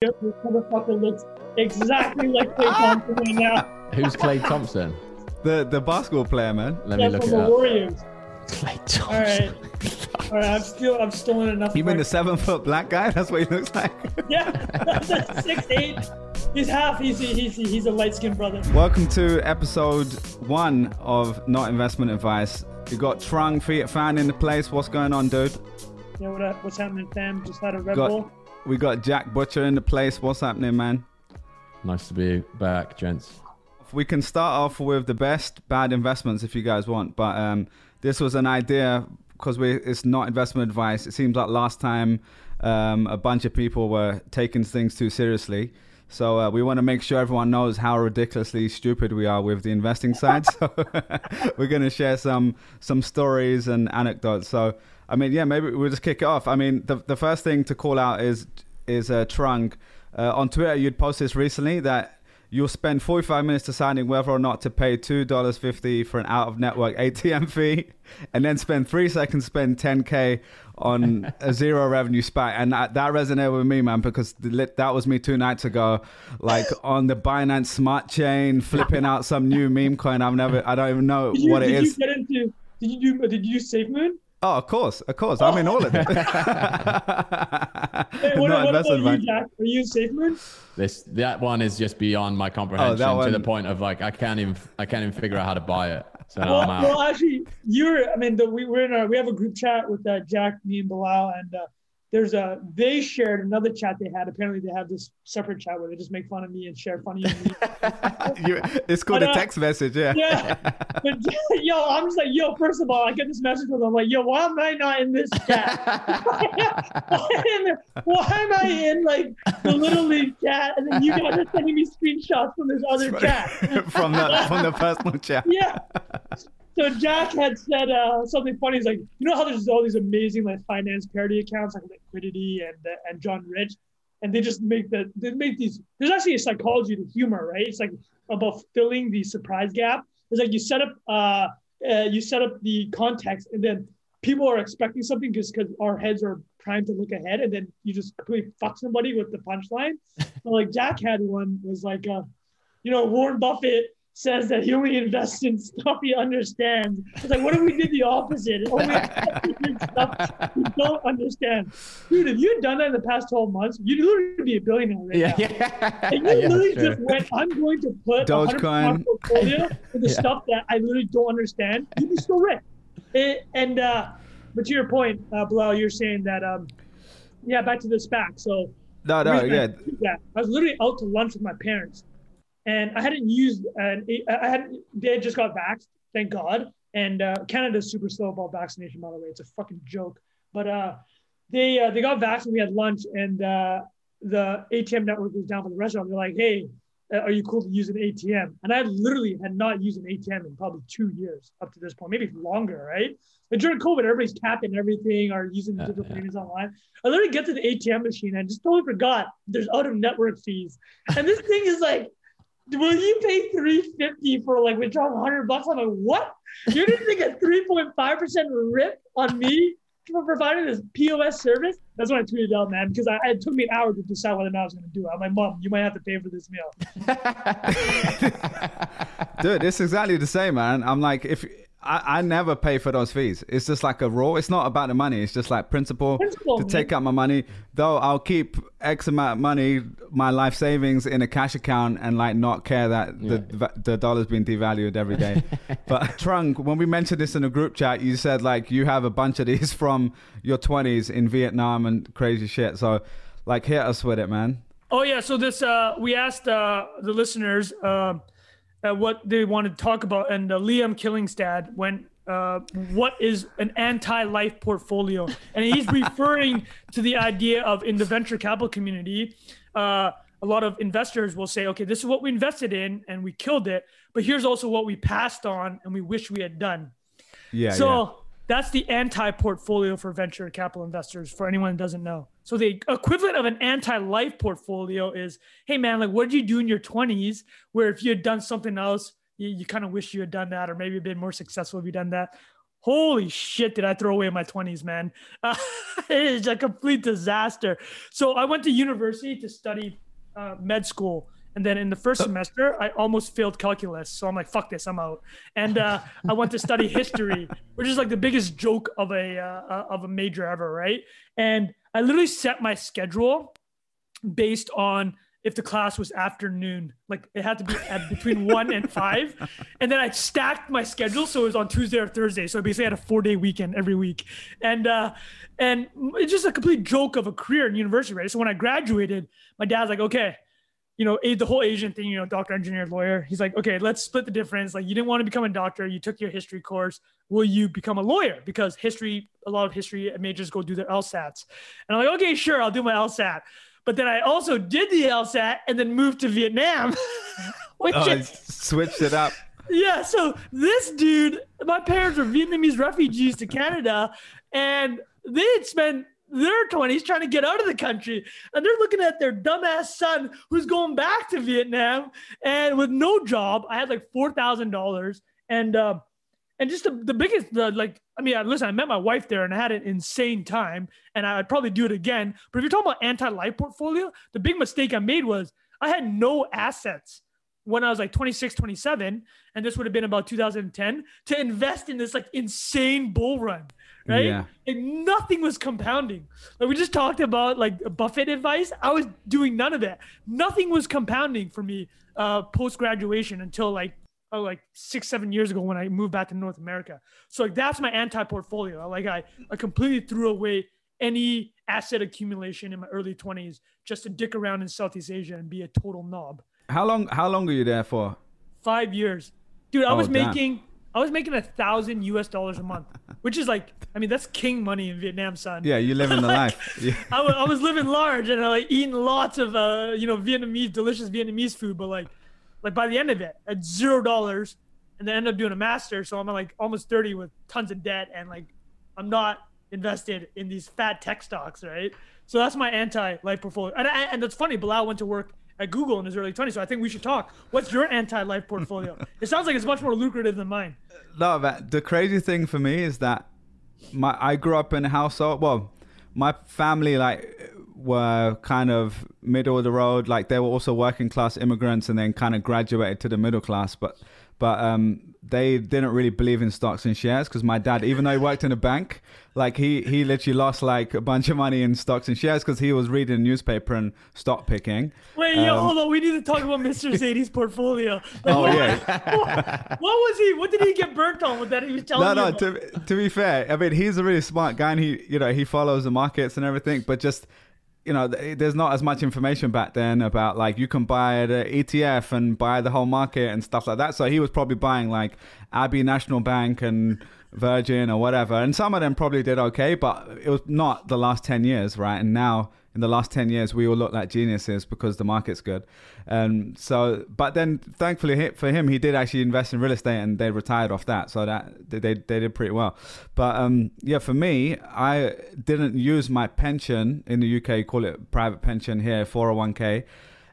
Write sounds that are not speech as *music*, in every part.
This motherfucker looks exactly like Klay Thompson right now. *laughs* Who's Klay Thompson? The the basketball player, man. Let Yeah, me look from it the up. Warriors. Klay All Thompson. right, *laughs* all right. I'm still, I'm stolen enough. You mean the seven foot black guy? That's what he looks like. *laughs* Yeah, that's six eight. He's half. He's he's he's a light skinned brother. Welcome to episode one of Not Investment Advice. You got Trung Fiat fan in the place. What's going on, dude? Yeah, what, uh, what's happening, fam? Just had a Red Got- Bull. We got Jack Butcher in the place. What's happening, man? Nice to be back, gents. We can start off with the best bad investments if you guys want, but um, this was an idea because we it's not investment advice. It seems like last time um, a bunch of people were taking things too seriously. So uh, we want to make sure everyone knows how ridiculously stupid we are with the investing side. *laughs* So *laughs* we're going to share some some stories and anecdotes. So I mean, yeah, maybe we'll just kick it off. I mean, the the first thing to call out is is uh, Trung. Uh, on Twitter, you'd posted this recently that you'll spend 45 minutes deciding whether or not to pay $2.50 for an out of network ATM *laughs* fee and then spend three seconds spend 10K on *laughs* a zero revenue SPAC. And that, that resonated with me, man, because that was me two nights ago, like *laughs* on the Binance Smart Chain, flipping out some new meme coin. I've never, I don't even know you, what it did is. you get into? Did you do? Did you do Safe Moon? Oh, of course, of course. I'm in all of it. *laughs* Hey, what, Not what about you, advice. Jack? Are you in Safe Moon? This that one is just beyond my comprehension to the point of like I can't even I can't even figure out how to buy it. So Well, I'm out. well, actually, you're. I mean, the, we we're in our. We have a group chat with uh, Jack, me, and Bilal, and uh, there's a. They shared another chat they had. Apparently, they have this separate chat where they just make fun of me and share funny. *laughs* It's called But, a uh, text message, yeah. yeah, *laughs* but *laughs* yo, I'm just like, yo. First of all, I get this message from them. I'm like, yo, why am I not in this chat? why, am I, why am I in like the little league chat? And then you guys are sending me screenshots from this other chat. from the from the personal chat. yeah. So Jack had said uh, something funny. He's like, you know how there's all these amazing like finance parody accounts like Liquidity and uh, and John Rich, and they just make the they make these. There's actually a psychology to humor, right? It's like about filling the surprise gap. It's like you set up uh, uh you set up the context, and then people are expecting something just because our heads are primed to look ahead, and then you just completely fuck somebody with the punchline. *laughs* so like Jack had one was like, uh, you know, Warren Buffett says that he only invests *laughs* in stuff he understands. It's like, what if we did the opposite? Only in stuff we don't understand. Dude, if you had done that in the past 12 months, you'd literally be a billionaire right yeah, now. yeah. *laughs* And you yeah, literally sure. just went, I'm going to put Dogecoin. 100 my portfolio for the *laughs* Yeah. stuff that I literally don't understand. You'd be still rich. It, and, uh, but to your point, uh, Bilal, you're saying that, um, yeah, back to the SPAC. So, No, no, reason I yeah. I was literally out to lunch with my parents, and I hadn't used an. I had they had just got vaxxed, thank God. And uh, Canada's super slow about vaccination, by the way. It's a fucking joke. But uh, they uh, they got vaxxed, and we had lunch, and uh, the ATM network was down for the restaurant. They're like, "Hey, uh, are you cool to use an ATM?" And I literally had not used an ATM in probably two years up to this point, maybe longer, right? But during COVID, everybody's tapping everything or using Yeah, digital yeah. payments online. I literally get to the ATM machine and just totally forgot there's out of network fees. And this thing is like, will you pay 350 for like withdrawing 100 bucks? I'm like, what? You're just taking a 3.5% rip on me for providing this POS service? That's when I tweeted out, man, because I, it took me an hour to decide whether or not I was going to do it. I'm like, mom, you might have to pay for this meal. *laughs* Dude, it's exactly the same, man. I'm like, if I, I never pay for those fees. It's just like a raw. It's not about the money. It's just like principle, Principle, to take out my money. Though I'll keep X amount of money, my life savings in a cash account, and like not care that the the dollar's been devalued every day. *laughs* but Trung, when we mentioned this in a group chat, you said like you have a bunch of these *laughs* from your 20s in Vietnam and crazy shit. So, like, hit us with it, man. Oh yeah, so this uh, we asked uh, the listeners uh, uh, what they wanted to talk about, and uh, Liam Killingstad went, uh, "What is an anti-life portfolio?" And he's *laughs* referring to the idea of in the venture capital community, uh, a lot of investors will say, "Okay, this is what we invested in, and we killed it, but here's also what we passed on, and we wish we had done." Yeah. So. That's the anti-portfolio for venture capital investors. For anyone who doesn't know, so the equivalent of an anti-life portfolio is, hey man, like what did you do in your twenties? Where if you had done something else, you, you kind of wish you had done that, or maybe been more successful if you done that. holy shit did i throw away my 20s man uh, *laughs* it is a complete disaster so i went to university to study uh, med school and then in the first semester i almost failed calculus so i'm like fuck this i'm out and uh, i went to study history *laughs* which is like the biggest joke of a uh, of a major ever right and i literally set my schedule based on if the class was afternoon. Like it had to be at between *laughs* one and five. And then I stacked my schedule so it was on Tuesday or Thursday. So I basically I had a four day weekend every week. And uh and it's just a complete joke of a career in university, right? So when I graduated, my dad's like, okay, you know, the whole Asian thing, you know, doctor, engineer, lawyer. He's like, okay, let's split the difference. Like, you didn't want to become a doctor. You took your history course. Will you become a lawyer? Because history, a lot of history majors go do their LSATs. And I'm like, okay, sure, I'll do my LSAT. But then I also did the LSAT and then moved to Vietnam. *laughs* which oh, is, switched it up. Yeah. So this dude, my parents were Vietnamese refugees to Canada, and they had spent their 20s trying to get out of the country. And they're looking at their dumbass son who's going back to Vietnam and with no job. I had like $4,000. And uh, and just the, the biggest the like i mean listen i met my wife there and i had an insane time and i'd probably do it again but if you're talking about anti-life portfolio the big mistake i made was i had no assets when i was like 26 27 and this would have been about 2010 to invest in this like insane bull run right yeah. like nothing was compounding like we just talked about like buffett advice i was doing none of that nothing was compounding for me uh, post graduation until like oh, like six, seven years ago when I moved back to North America. So like that's my anti-portfolio. Like I, I completely threw away any asset accumulation in my early 20s just to dick around in Southeast Asia and be a total knob. How long how long were you there for? Five years. Dude, I oh, was damn. making I was making a thousand US dollars a month, which is like, I mean, that's king money in Vietnam, son. Yeah, you live in the like, life. *laughs* Yeah. I, was, I was living large and I like eating lots of, uh, you know, Vietnamese, delicious Vietnamese food, but like like by the end of it at zero dollars and then end up doing a master so i'm like almost 30 with tons of debt and like i'm not invested in these fat tech stocks right so that's my anti-life portfolio and, and that's funny bilal went to work at google in his early 20s so i think we should talk what's your anti-life portfolio *laughs* it sounds like it's much more lucrative than mine no but the crazy thing for me is that my i grew up in a household well my family like were kind of middle of the road. Like they were also working class immigrants and then kind of graduated to the middle class. But but um, they didn't really believe in stocks and shares because my dad, even though he worked in a bank, like he he literally lost like a bunch of money in stocks and shares because he was reading a newspaper and stock picking. Wait, um, yo, hold on. We need to talk about Mr. Zadie's *laughs* portfolio. Like, oh what, yeah. *laughs* What, what, was he? What did he get burnt on with that? He was telling no, no. To, to be fair, I mean he's a really smart guy and he you know he follows the markets and everything, but just you know, there's not as much information back then about like you can buy the ETF and buy the whole market and stuff like that. So he was probably buying like Abbey National Bank and Virgin or whatever. And some of them probably did okay, but it was not the last 10 years, right? And now in the last 10 years, we all look like geniuses because the market's good. And so, but then thankfully for him, he did actually invest in real estate and they retired off that. So that they, they did pretty well. But um, yeah, for me, I didn't use my pension in the UK, call it private pension here, 401k.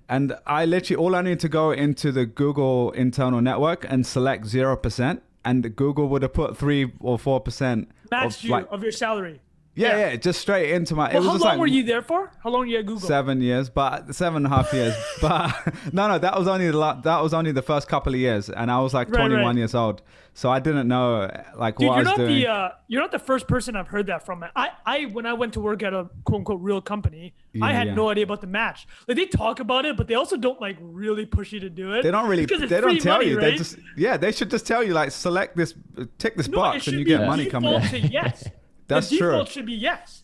And I literally, all I need to go into the Google internal network and select 0%. And Google would have put three or 4%. Matched of, you like, of your salary. Yeah, yeah, just straight into my. Well, how long like, were you there for? How long were you at Google? Seven years, but seven and a half years. *laughs* but no, no, that was only the that was only the first couple of years, and I was like right, 21 right. years old, so I didn't know like Dude, what I was not doing. The, uh, you're not the first person I've heard that from. I, I when I went to work at a quote unquote real company, yeah, I had yeah. no idea about the match. Like they talk about it, but they also don't like really push you to do it. They don't really. They don't tell money, you. Right? They just yeah. They should just tell you like select this, tick this no, box, and you get money coming in. yes. *laughs* That's the true. Default should be yes.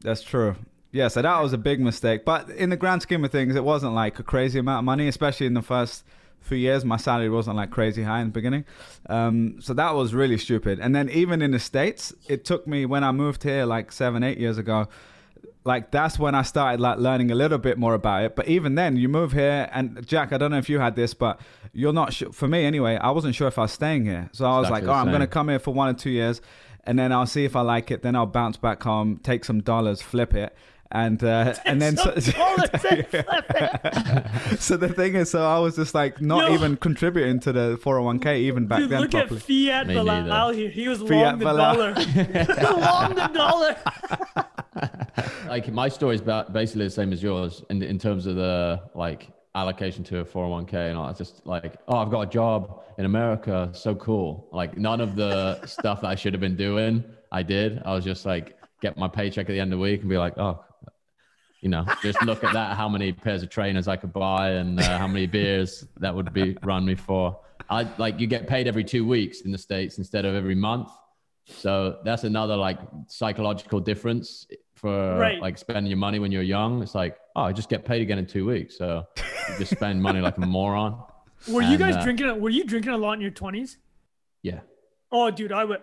That's true. Yeah, so that was a big mistake. But in the grand scheme of things, it wasn't like a crazy amount of money, especially in the first few years. My salary wasn't like crazy high in the beginning. Um, so that was really stupid. And then even in the States, it took me when I moved here like seven, eight years ago. Like that's when I started like learning a little bit more about it. But even then, you move here, and Jack, I don't know if you had this, but you're not sure. For me, anyway, I wasn't sure if I was staying here. So I was exactly like, oh, I'm going to come here for one or two years and then I'll see if I like it. Then I'll bounce back home, take some dollars, flip it, and uh, *laughs* and then so, *laughs* dollars *laughs* flip it. so the thing is, so I was just like not Yo. even contributing to the 401k even back Dude, then look properly. at Fiat Me Bilal neither. here. He was Fiat long the Bilal. dollar. long the dollar. like my story is about basically the same as yours in in terms of the like allocation to a 401k and all. It's just like, oh, I've got a job in America, so cool. Like none of the *laughs* stuff that I should have been doing, I did. I was just like, get my paycheck at the end of the week and be like, oh, you know, just look at that, how many pairs of trainers I could buy and uh, how many beers that would be run me for. I like you get paid every two weeks in the states instead of every month. So that's another like psychological difference for Right. like spending your money when you're young. It's like, oh, I just get paid again in two weeks. So you just spend money like a moron. *laughs* Were you guys uh, drinking? Were you drinking a lot in your twenties? Yeah. Oh, dude, I would.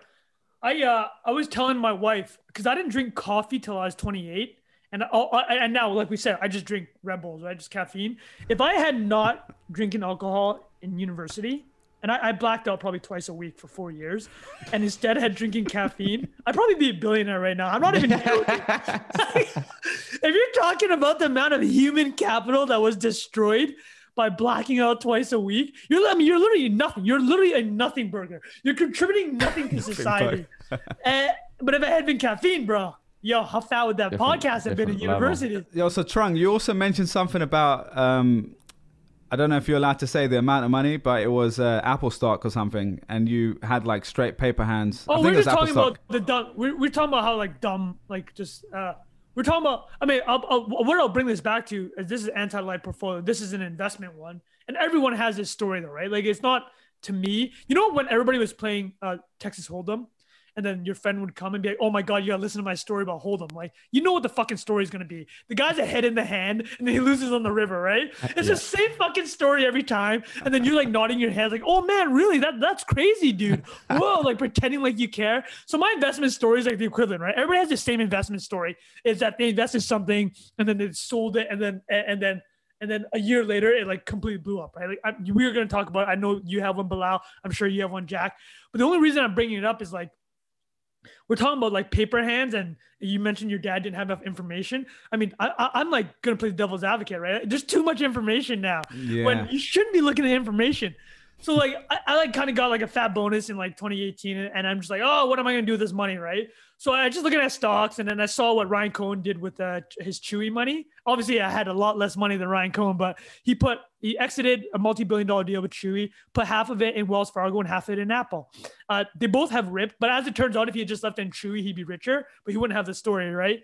I uh, I was telling my wife because I didn't drink coffee till I was 28, and oh, I, and now, like we said, I just drink Red Bulls, right? Just caffeine. If I had not drinking alcohol in university, and I, I blacked out probably twice a week for four years, and instead had drinking caffeine, I'd probably be a billionaire right now. I'm not even joking. *laughs* if you're talking about the amount of human capital that was destroyed by blacking out twice a week, you're I mean you're literally nothing. You're literally a nothing burger. You're contributing nothing to *laughs* society. Eh, but if it had been caffeine, bro, yo, how fat would that Different- podcast have been in different level. university? Yo, so Trung, you also mentioned something about um, I don't know if you're allowed to say the amount of money, but it was uh, Apple stock or something, and you had like straight paper hands. I Oh, we're just talking about the dumb. We're, we're talking about how like dumb, like just. uh We're talking about. I mean, I'll, I'll, what I'll bring this back to is this is anti-life portfolio. This is an investment one, and everyone has this story though, right? Like it's not to me. You know when everybody was playing uh Texas Hold'em, and then your friend would come and be like, "Oh my god, you gotta listen to my story about Hold'em." Like you know what the fucking story is gonna be. The guy's a head in the hand, and then he loses on the river, right? Uh, it's the same fucking story every time, and then you're like nodding your head, like, "Oh man, really? That that's crazy, dude." *laughs* Whoa, like pretending like you care. So my investment story is like the equivalent, right? Everybody has the same investment story. Is that they invested something and then they sold it, and then and then and then a year later it like completely blew up, right? Like I, we were gonna talk about. I know you have one, Bilal. I'm sure you have one, Jack. But the only reason I'm bringing it up is like we're talking about like paper hands and you mentioned your dad didn't have enough information. I mean I, I, i'm like gonna play the devil's advocate right? There's too much information now Yeah. when you shouldn't be looking at information so like I, I like kind of got like a fat bonus in like 2018 and, i'm just like oh what am i gonna do with this money right so i just looking at stocks and then i saw what ryan cohen did with uh, his chewy money obviously i had a lot less money than ryan cohen but he put he exited a multi-billion dollar deal with chewy put half of it in wells fargo and half of it in apple uh, they both have ripped, but as it turns out, if he had just left in Chewy, he'd be richer, but he wouldn't have the story, right?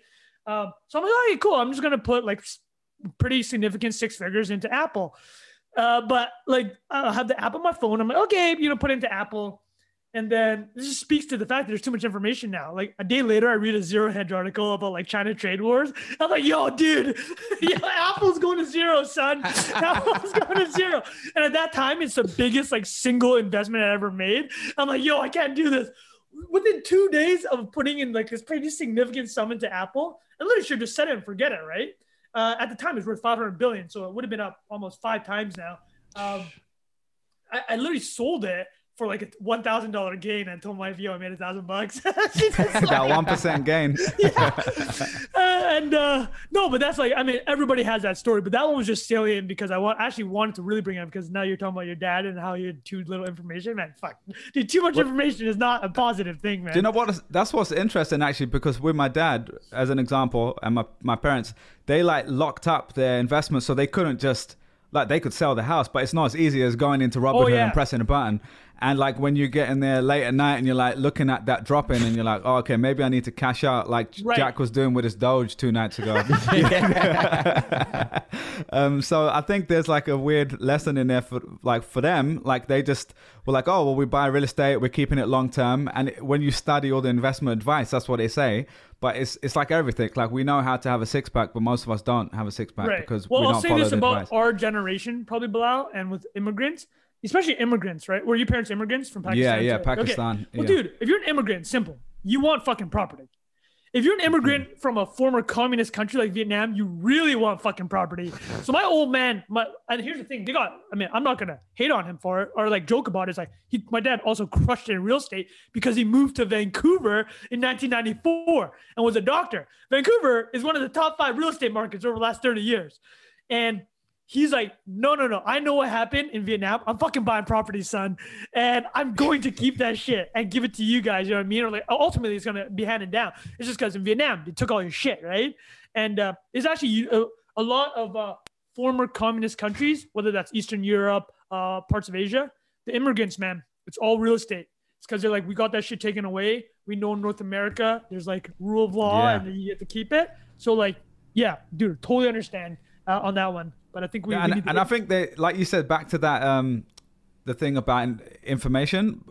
Um, so I'm like, oh, cool. I'm just gonna put like pretty significant six figures into Apple. Uh, but like, I'll have the app on my phone. I'm like, okay, you know, put into Apple. And then this just speaks to the fact that there's too much information now. Like a day later, I read a Zero Hedge article about like China trade wars. I'm like, yo, dude, *laughs* yo, Apple's going to zero, son. *laughs* Apple's going to zero. And at that time, it's the biggest like single investment I ever made. I'm like, yo, I can't do this. Within two days of putting in like this pretty significant sum into Apple, I literally should just set it and forget it, right? Uh, at the time, it was worth 500 billion, so it would have been up almost five times now. Um, I, I literally sold it for like a one thousand dollar gain and told my VO I made a thousand bucks. *laughs* That *laughs* one percent *laughs* gain. yeah. Uh, and uh, no, but that's like I mean everybody has that story, but that one was just salient because I want actually wanted to really bring it up because now you're talking about your dad and how you had too little information. Man, fuck, dude, too much information is not a positive thing, man. Do you know what? That's what's interesting actually, because with my dad, as an example, and my, my parents, they like locked up their investments so they couldn't just like they could sell the house, but it's not as easy as going into Robinhood Oh, yeah. and pressing a button. And like when you get in there late at night and you're like looking at that drop in and you're like, oh, okay, maybe I need to cash out like Right. Jack was doing with his Doge two nights ago. *laughs* *laughs* um, so I think there's like a weird lesson in there for like for them. Like they just were like, oh well, we buy real estate, we're keeping it long term. And when you study all the investment advice, that's what they say. But it's it's like everything. Like we know how to have a six pack, but most of us don't have a six pack right? because well, we I'll say follow this about advice. our generation, probably Bilal, and with immigrants, especially immigrants, right? Were your parents immigrants from Pakistan? yeah? Okay. Pakistan, Well, yeah. dude, if you're an immigrant, simple. You want fucking property. if you're an mm-hmm. immigrant from a former communist country like Vietnam, you really want fucking property. So my old man, my and here's the thing, they got. I mean, I'm not gonna hate on him for it or like joke about it. It's like he, my dad also crushed it in real estate because he moved to Vancouver in 1994 and was a doctor. Vancouver is one of the top five real estate markets over the last 30 years, and He's like, no, no, no. I know what happened in Vietnam. I'm fucking buying property, son, and I'm going to keep that shit and give it to you guys. You know what I mean? Or like, ultimately, it's gonna be handed down. It's just because in Vietnam they took all your shit, right? And uh, it's actually a, a lot of uh, former communist countries, whether that's Eastern Europe, uh, parts of Asia, the immigrants, man, it's all real estate. It's because they're like, we got that shit taken away. We know in North America there's like rule of law, yeah. and then you get to keep it. So like, yeah, dude, totally understand uh, on that one. But I think we, yeah, and, and I think they, like you said, back to that, um, the thing about information.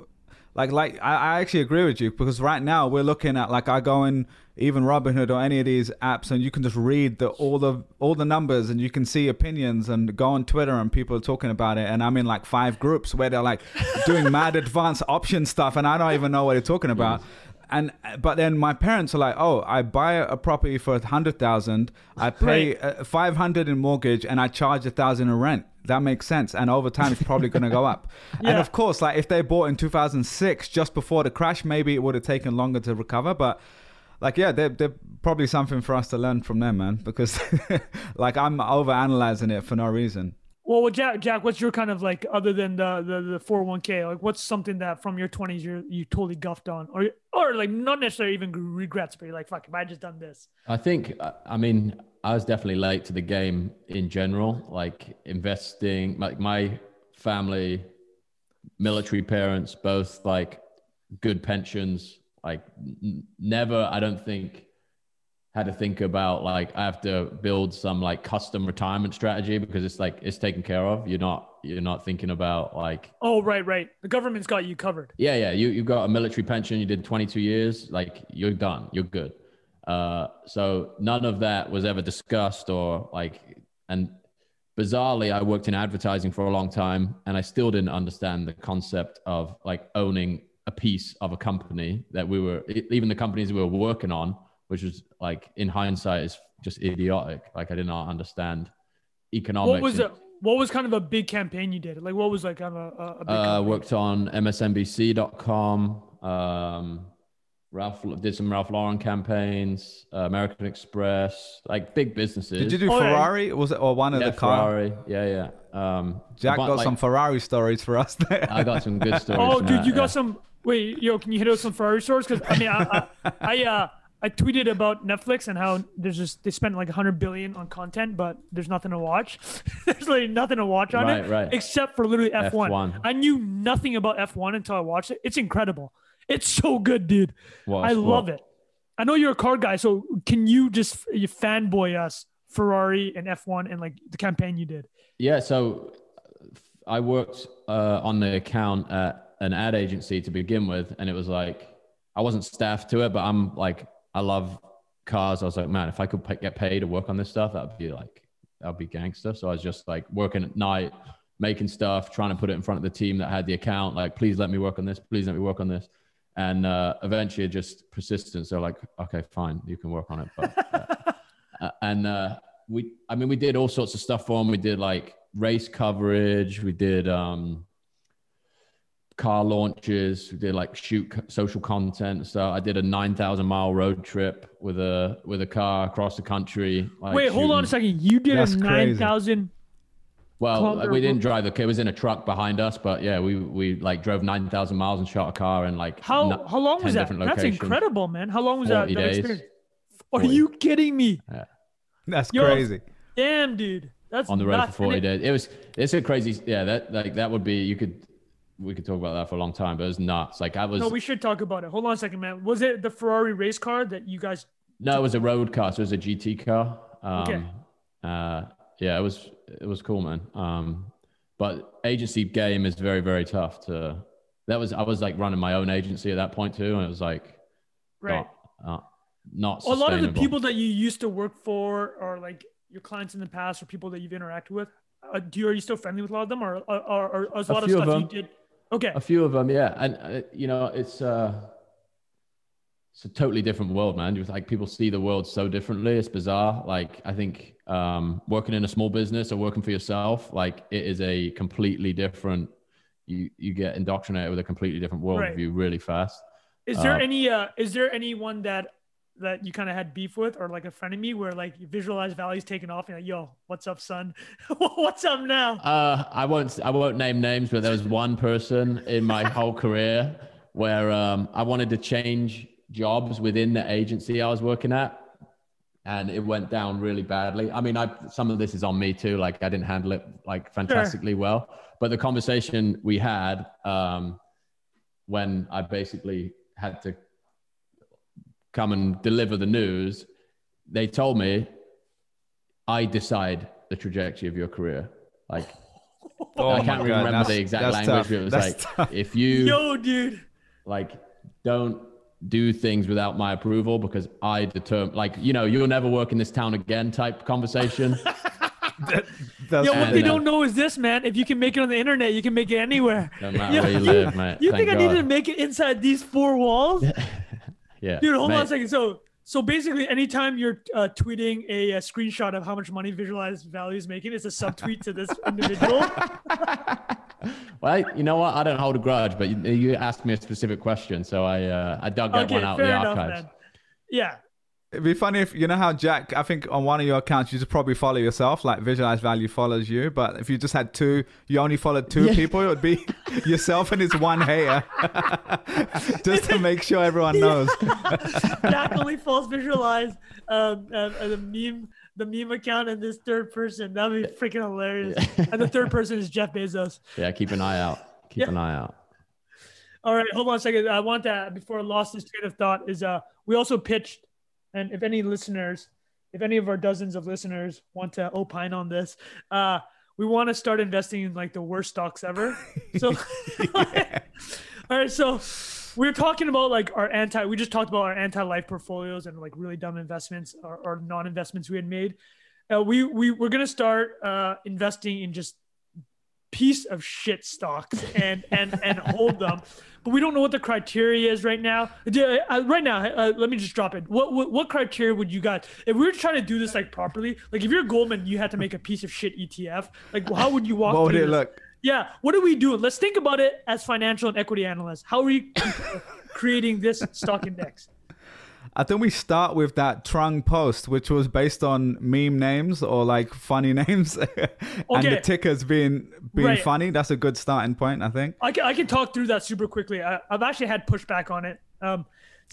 Like, like I, I actually agree with you because right now we're looking at like I go in even Robinhood or any of these apps, and you can just read the all the all the numbers, and you can see opinions, and go on Twitter, and people are talking about it. And I'm in like five groups where they're like doing mad *laughs* advanced option stuff, and I don't even know what they're talking about and uh, but then my parents are like, oh, I buy a property for a hundred thousand, I pay right. five hundred in mortgage, and I charge a thousand in rent. That makes sense, and over time it's probably going to go up. *laughs* yeah. And of course, like if they bought in two thousand six, just before the crash, maybe it would have taken longer to recover. But like, yeah, they're, they're probably something for us to learn from them, man. Because *laughs* like I'm over analyzing it for no reason. Well, Jack, Jack, what's your kind of like other than the the the four hundred oh one k? Like, what's something that from your twenties you you totally guffed on, or or like not necessarily even regrets, but you're like, fuck, if I just done this. I think, uh, I mean, I was definitely late to the game in general. Like investing, like my family, military parents, both like good pensions. Like never, I don't think had to think about like I have to build some like custom retirement strategy because it's like it's taken care of. You're not you're not thinking about like oh right right the government's got you covered. Yeah yeah you you got a military pension. You did 22 years. Like you're done. You're good. Uh, so none of that was ever discussed or like and bizarrely I worked in advertising for a long time and I still didn't understand the concept of like owning a piece of a company that we were even the companies we were working on which was like in hindsight is just idiotic. Like I did not understand economics. What was it? What was kind of a big campaign you did? Like what was like kind of a, a big uh, worked on MSNBC.com. Um, Ralph did some Ralph Lauren campaigns, uh, American Express, like big businesses. Did you do oh, Ferrari? Yeah. Was it or one of yeah, the car? Ferrari? Yeah, yeah. Um, Jack got like, some Ferrari stories for us. There. I got some good *laughs* stories. Oh, dude, that, you got some. Wait, yo, can you hit us some Ferrari stories? Because I mean, I, I, I uh, I tweeted about Netflix and how there's just they spent like 100 billion on content, but there's nothing to watch. *laughs* there's literally nothing to watch on right, it right. except for literally F1. F1. I knew nothing about F1 until I watched it. It's incredible. It's so good, dude. I love it. I know you're a car guy, so can you just you fanboy us Ferrari and F1 and like the campaign you did? Yeah, so I worked uh, on the account at an ad agency to begin with, and it was like I wasn't staffed to it, but I'm like I love cars. I was like, man, if I could pay, get paid to work on this stuff, that would be like, that would be gangster. So I was just like working at night, making stuff, trying to put it in front of the team that had the account. Like, please let me work on this. Please let me work on this. And uh, eventually, just persistence. They're like, okay, fine, you can work on it. But, *laughs* uh, and uh, we, I mean, we did all sorts of stuff for them. We did like race coverage. We did um, car launches. We did like shoot social content. So I did a nine thousand mile road trip with a with a car across the country. Like Wait, shooting. hold on a second. You did That's a nine thousand. Well, we didn't drive the car. It was in a truck behind us, but yeah, we we like drove nine thousand miles and shot a car and like how how long was that? That's incredible, man. How long was that, that experience? Are 40. you kidding me? Yeah. That's Yo, crazy. Damn, dude. That's on the road for forty days. It was it's a crazy yeah. That like that would be you could we could talk about that for a long time, but it was nuts. Like I was. No, we should talk about it. Hold on a second, man. Was it the Ferrari race car that you guys? No, it was a road car. So it was a GT car. Um, okay. Uh, yeah, it was it was cool, man. Um, but agency game is very very tough to. That was I was like running my own agency at that point too, and it was like, right, not, uh, not a lot of the people that you used to work for, or like your clients in the past, or people that you've interacted with. Uh, do you are you still friendly with a lot of them, or or, or, or a lot of stuff of you did? Okay. A few of them, yeah, and uh, you know, it's uh, it's a totally different world, man. Just like people see the world so differently. It's bizarre. Like I think um, working in a small business or working for yourself, like it is a completely different. You you get indoctrinated with a completely different worldview Right. really fast. Is there Uh, any uh is there anyone that that you kind of had beef with or like a friend of me where like you visualize values taking off and you're like, yo, what's up, son? *laughs* what's up now? Uh, I won't. I won't name names, but there was one person in my *laughs* whole career where um, I wanted to change jobs within the agency I was working at, and it went down really badly. I mean, I some of this is on me too. Like I didn't handle it like fantastically well. But the conversation we had um, when I basically had to come and deliver the news, they told me, "I decide the trajectory of your career." Like *laughs* Oh I can't remember that's- the exact language, tough. but it was That's like tough. if you *laughs* Yo, dude. like don't do things without my approval because I determine like you know you'll never work in this town again type conversation. *laughs* That's Yo, what And, they uh, don't know is this, man. If you can make it on the internet, you can make it anywhere. No matter Yo, where you live, mate. You Thank think I need to make it inside these four walls? Yeah, Dude, hold on a second. So, so basically, anytime you're uh, tweeting a, uh screenshot of how much money Visualize Value is making, it's a subtweet to this *laughs* individual. Well, you know what? I don't hold a grudge, but you, you asked me a specific question, so I uh, I dug that okay, one out of the enough, archives. man. Yeah, It'd be funny if you know how Jack. I think on one of your accounts you just probably follow yourself, like Visualize Value follows you. But if you just had two, you only followed two Yeah. people, it would be *laughs* yourself and his one hater, *laughs* just to make sure everyone knows. *laughs* Jack only false visualize um, uh, uh, the meme, the meme account, and this third person. That'd be freaking hilarious. and the third person is Jeff Bezos. Yeah, keep an eye out. Keep Yeah. an eye out. All right, hold on a second. I want that before I lost this train of thought. Is uh, we also pitched, and if any listeners, if any of our dozens of listeners want to opine on this, uh, we want to start investing in like the worst stocks ever. *laughs* So, *laughs* all right, so we are talking about like our anti. We just talked about our anti-life portfolios and like really dumb investments or, or non-investments we had made. Uh, we we we're gonna start uh, investing in just piece of shit stocks and and and hold them. But we don't know what the criteria is right now. Uh, right now uh, let me just drop it. What, what what criteria would you guys if we were trying to do this like properly like if you're goldman you had to make a piece of shit etf like how would you walk What would it this? look? yeah what are we doing let's think about it as financial and equity analysts. How are we *laughs* creating this stock index I think we start with that Trung post, which was based on meme names or like funny *laughs* names, and the tickers being being Right. funny. That's a good starting point, I think. I can, I can talk through that super quickly. I, I've actually had pushback on it. Um,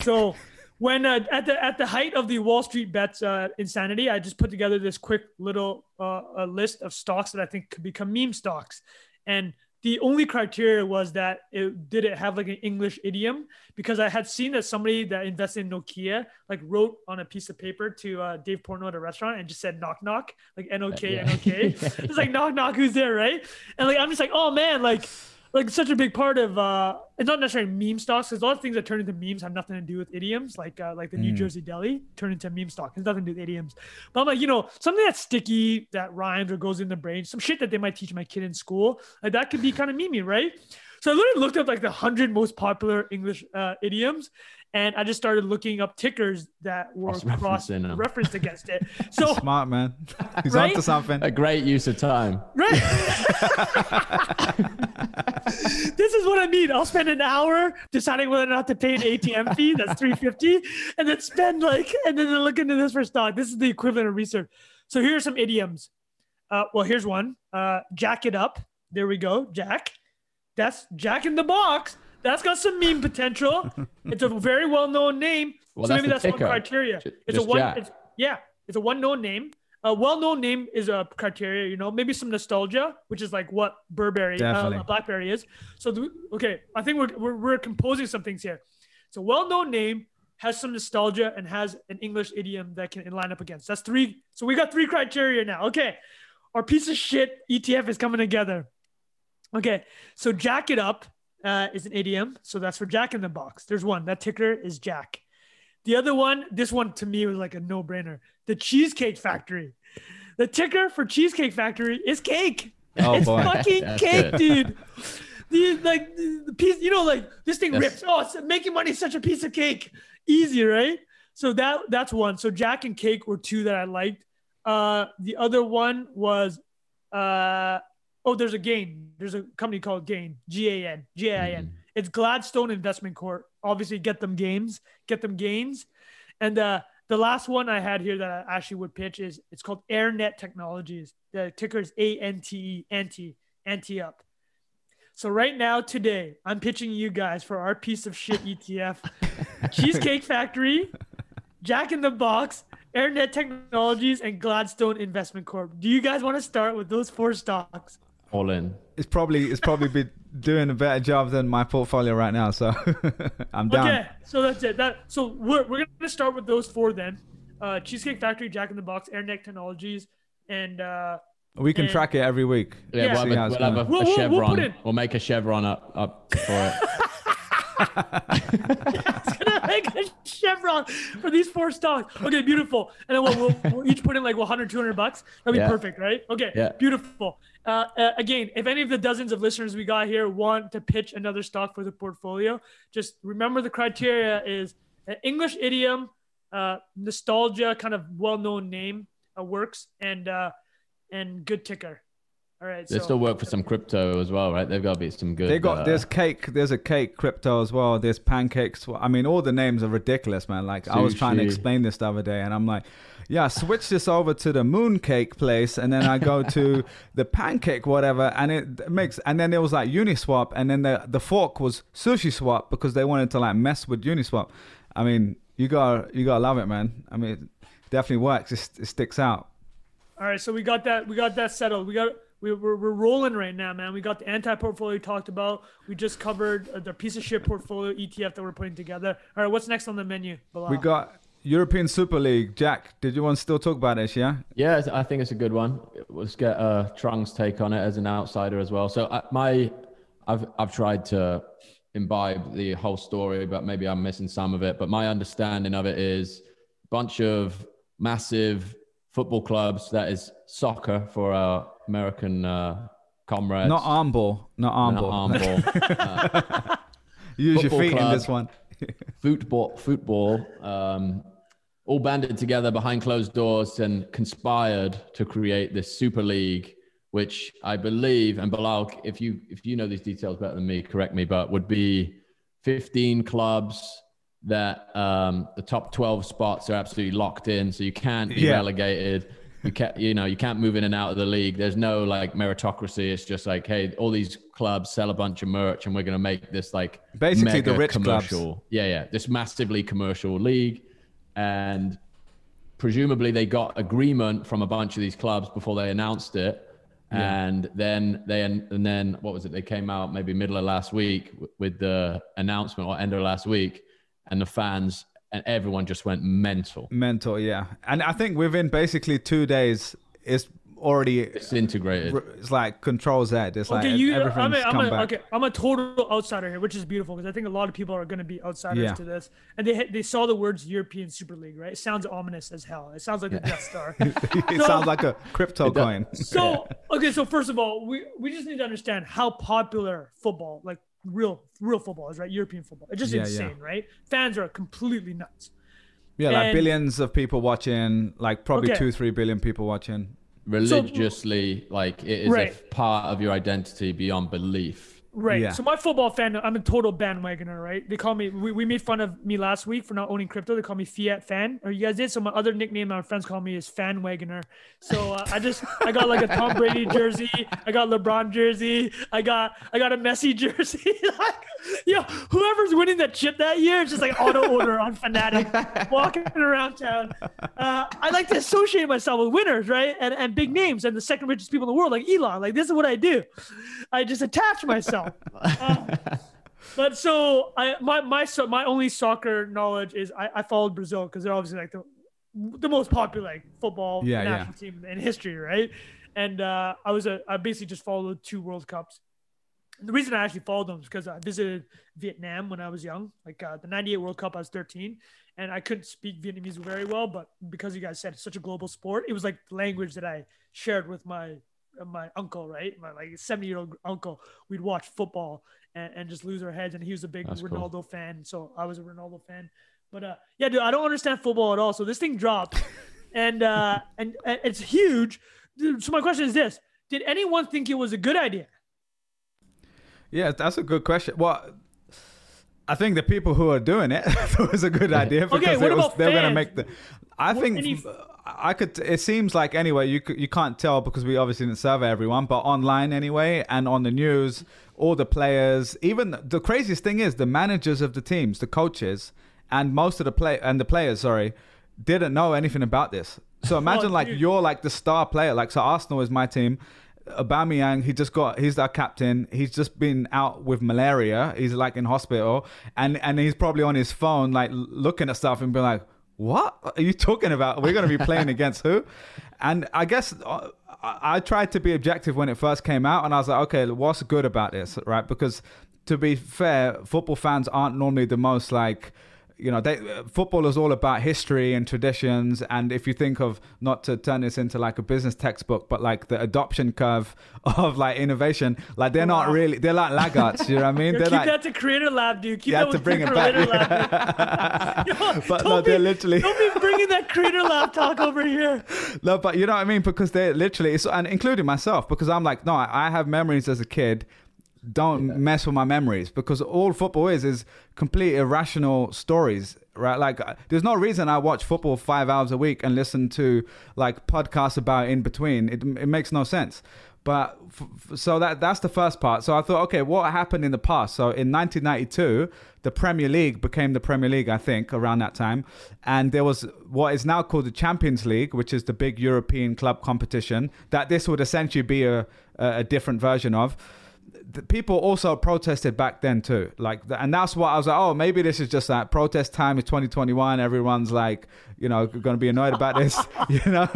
so *laughs* when uh, at the at the height of the Wall Street bets uh, insanity, I just put together this quick little uh, a list of stocks that I think could become meme stocks, and the only criteria was that it did it have like an English idiom because I had seen that somebody that invested in Nokia like wrote on a piece of paper to uh, Dave Portnoy at a restaurant and just said knock knock like N O K N O K. *laughs* It's like knock knock who's there right? And like I'm just like oh man like like such a big part of uh it's not necessarily meme stocks because a lot of things that turn into memes have nothing to do with idioms like uh, like the New Jersey Deli turn into meme stock. It has nothing to do with idioms. But I'm like you know something that's sticky that rhymes or goes in the brain some shit that they might teach my kid in school like that could be kind of memey right? So I literally looked up like the hundred most popular English uh, idioms and I just started looking up tickers that were Cross-referencing cross referenced against it *laughs* so Smart man, *laughs* he's Right? onto something. A great use of time. Right. *laughs* this is what I mean. I'll spend an hour deciding whether or not to pay an ATM fee. That's three fifty, and then spend like, and then look into this for stock. This is the equivalent of research. So here are some idioms. Uh, well, here's one. Uh, jack it up. There we go. Jack. That's Jack in the Box. That's got some meme potential. *laughs* It's a very well-known name. Well, so that's maybe the that's one criteria. Ju- It's a one. Jack. It's, yeah, it's a one-known name. A well-known name is a criteria. You know, maybe some nostalgia, which is like what Burberry, uh, BlackBerry is. So, the, okay, I think we're, we're we're composing some things here. It's a well-known name, has some nostalgia, and has an English idiom that can line up against. That's three. So we got three criteria now. Okay, our piece of shit ETF is coming together. Okay, so Jack It Up uh, is an idiom. So that's for Jack in the Box. There's one. That ticker is Jack. The other one, this one to me was like a no brainer. The Cheesecake Factory. The ticker for Cheesecake Factory is cake. Oh it's boy, fucking That's cake, good. dude. The like the, piece, you know, like this thing Yes. rips. Oh, making money is such a piece of cake. Easy, right? So that that's one. So Jack and Cake were two that I liked. Uh, the other one was uh, oh, there's a Gain. There's a company called Gain. G A N G A I N. Mhm. It's Gladstone Investment Corp. Obviously, get them gains, get them gains. And uh, the last one I had here that I actually would pitch is it's called AirNet Technologies. The ticker is A N T E, anti, anti up. So right now, today, I'm pitching you guys for our piece of shit ETF, *laughs* Cheesecake Factory, Jack in the Box, AirNet Technologies, and Gladstone Investment Corp. Do you guys want to start with those four stocks? All in. It's probably it's probably be doing a better job than my portfolio right now. So *laughs* I'm down. Okay, so that's it. That so we're we're gonna start with those four then. Uh, Cheesecake Factory, Jack in the Box, AirNet Technologies, and uh, We can And- track it every week. Yeah, Yeah. we'll, have, a, we'll have a, We'll- we'll- we'll chevron. put it- We'll make a chevron up up for it. *laughs* *laughs* it's a chevron for these four stocks. Okay, beautiful. And then we'll, we'll, we'll each put in like 100, 200 bucks. That'd be Yeah. perfect, right? Okay, Yeah. beautiful. Uh, uh, again, if any of the dozens of listeners we got here want to pitch another stock for the portfolio, just remember the criteria is English idiom, uh, nostalgia, kind of well-known name uh, works, and uh, and good ticker. All right. They so, still work for some crypto as well, right? They've got to be some good. They got uh, there's cake, there's a cake crypto as well. There's pancakes. I mean, all the names are ridiculous, man. Like I was trying to explain this the other day, and I'm like, yeah, switch this over to the mooncake place, and then I go to *laughs* the pancake whatever, and it makes. And then it was like Uniswap, and then the the fork was Sushi Swap because they wanted to like mess with Uniswap. I mean, you got to you gotta love it, man. I mean, it definitely works. It, it sticks out. All right, so we got that. We got that settled. We got we, we're we're rolling right now, man. We got the anti portfolio talked about. We just covered uh, the piece of shit portfolio ETF that we're putting together. All right, what's next on the menu? Bilal? We got European Super League. Jack, did you want to still talk about this? Yeah. Yeah, I think it's a good one. Let's get uh, Trung's take on it as an outsider as well. So uh, my, I've I've tried to imbibe the whole story, but maybe I'm missing some of it. But my understanding of it is a bunch of massive football clubs. That is soccer for our American uh, comrades. Not arm ball. Not arm Not ball. *laughs* Use your feet in this one. football, football, um, all banded together behind closed doors and conspired to create this super league, which I believe, and Bilal, if you if you know these details better than me, correct me, but would be 15 clubs that um, the top 12 spots are absolutely locked in, so you can't be Yeah. relegated. You can't, you know, you can't move in and out of the league. There's no like meritocracy. It's just like, hey, all these clubs sell a bunch of merch, and we're gonna make this like Basically the rich clubs. commercial. Yeah, yeah. This massively commercial league. And presumably they got agreement from a bunch of these clubs before they announced it. And then they and then what was it? They came out maybe middle of last week with the announcement or end of last week, and the fans and everyone just went mental, Mental, yeah. And I think within basically two days, it's already disintegrated. it's like control Z. It's like okay, you. everything's I'm a, I'm come a, back. okay, I'm a total outsider here, which is beautiful because I think a lot of people are going to be outsiders Yeah. to this, and they they saw the words European Super League, right? It sounds ominous as hell. It sounds like the Death Star. *laughs* it So- sounds like a crypto *laughs* coin. So okay, so first of all, we we just need to understand how popular football, like real real football, is right. European football, it's just Yeah, insane, yeah. right? Fans are completely nuts. Yeah, like billions of people watching, like probably Okay. two, three billion people watching. Religiously, like it is Right. a part of your identity beyond belief. Right. Yeah. So my football fan, I'm a total bandwagoner, right? They call me. We, we made fun of me last week for not owning crypto. They call me Fiat fan, or you guys did. So my other nickname my friends call me is Fan Wagoner. So uh, I just I got like a Tom *laughs* Brady jersey. I got LeBron jersey. I got I got a Messi *laughs* jersey. like, yo, whoever's winning that chip that year, it's just like auto order on Fanatic, walking around town. Uh, I like to associate myself with winners, right? And and big names and the second richest people in the world, like Elon. Like this is what I do. I just attach myself. *laughs* But so I my my so my only soccer knowledge is I, I followed Brazil because they're obviously like the the most popular like football Yeah, national team in history, right? And uh, I was a I basically just followed two World Cups. The reason I actually followed them is because I visited Vietnam when I was young, like uh, the '98 World Cup. I was 13, and I couldn't speak Vietnamese very well, but because you guys said it's such a global sport, it was like the language that I shared with my my uncle, right? My like 70 year old uncle. We'd watch football and, and just lose our heads, and he was a big That's cool. Ronaldo fan, so I was a Ronaldo fan. But uh, yeah, dude, I don't understand football at all. So this thing dropped, *laughs* and uh, and, and it's huge. So my question is this: Did anyone think it was a good idea? Yeah, that's a good question. Well, I think the people who are doing it *laughs* it was a good idea because okay, was, they're going to make the. I What- think any- I could. It seems like anyway. You you can't tell because we obviously didn't survey everyone, but online anyway, and on the news, all the players, even the craziest thing is the managers of the teams, the coaches, and most of the play and the players, sorry, didn't know anything about this. So *laughs* oh, imagine like dude. you're like the star player. Like so, Arsenal is my team. Aubameyang, he just got, he's our captain. He's just been out with malaria. He's like in hospital, and and he's probably on his phone, like looking at stuff and being like, "What are you talking about? We're going to be playing *laughs* against who?" And I guess uh, I, I tried to be objective when it first came out, and I was like, "Okay, what's good about this, right?" Because to be fair, football fans aren't normally the most like you know, they, football is all about history and traditions. And if you think of not to turn this into like a business textbook, but like the adoption curve *laughs* of like innovation, like they're not really, they're like laggards. You know what I mean? Yo, They're keep like, that to Creator Lab, dude. Keep You that have to bring it back. Lab. *laughs* Yo, But no, they're be- literally- Don't be bringing that Creator Lab talk over here. *laughs* no, but you know what I mean? Because they're literally, it's, and including myself, because I'm like, no, I have memories as a kid. Don't mess with my memories because all football is is complete irrational stories, right? Like, uh, there's no reason I watch football five hours a week and listen to like podcasts about in between. It it makes no sense. But f- so that that's the first part. So I thought, okay, what happened in the past? So in 1992, the Premier League became the Premier League, I think, around that time, and there was what is now called the Champions League, which is the big European club competition. That this would essentially be a a a different version of. The people also protested back then too, like, and that's what I was like. Oh, maybe this is just that protest time. is 2021. Everyone's like, you know, going to be annoyed about this, *laughs* *laughs* you know.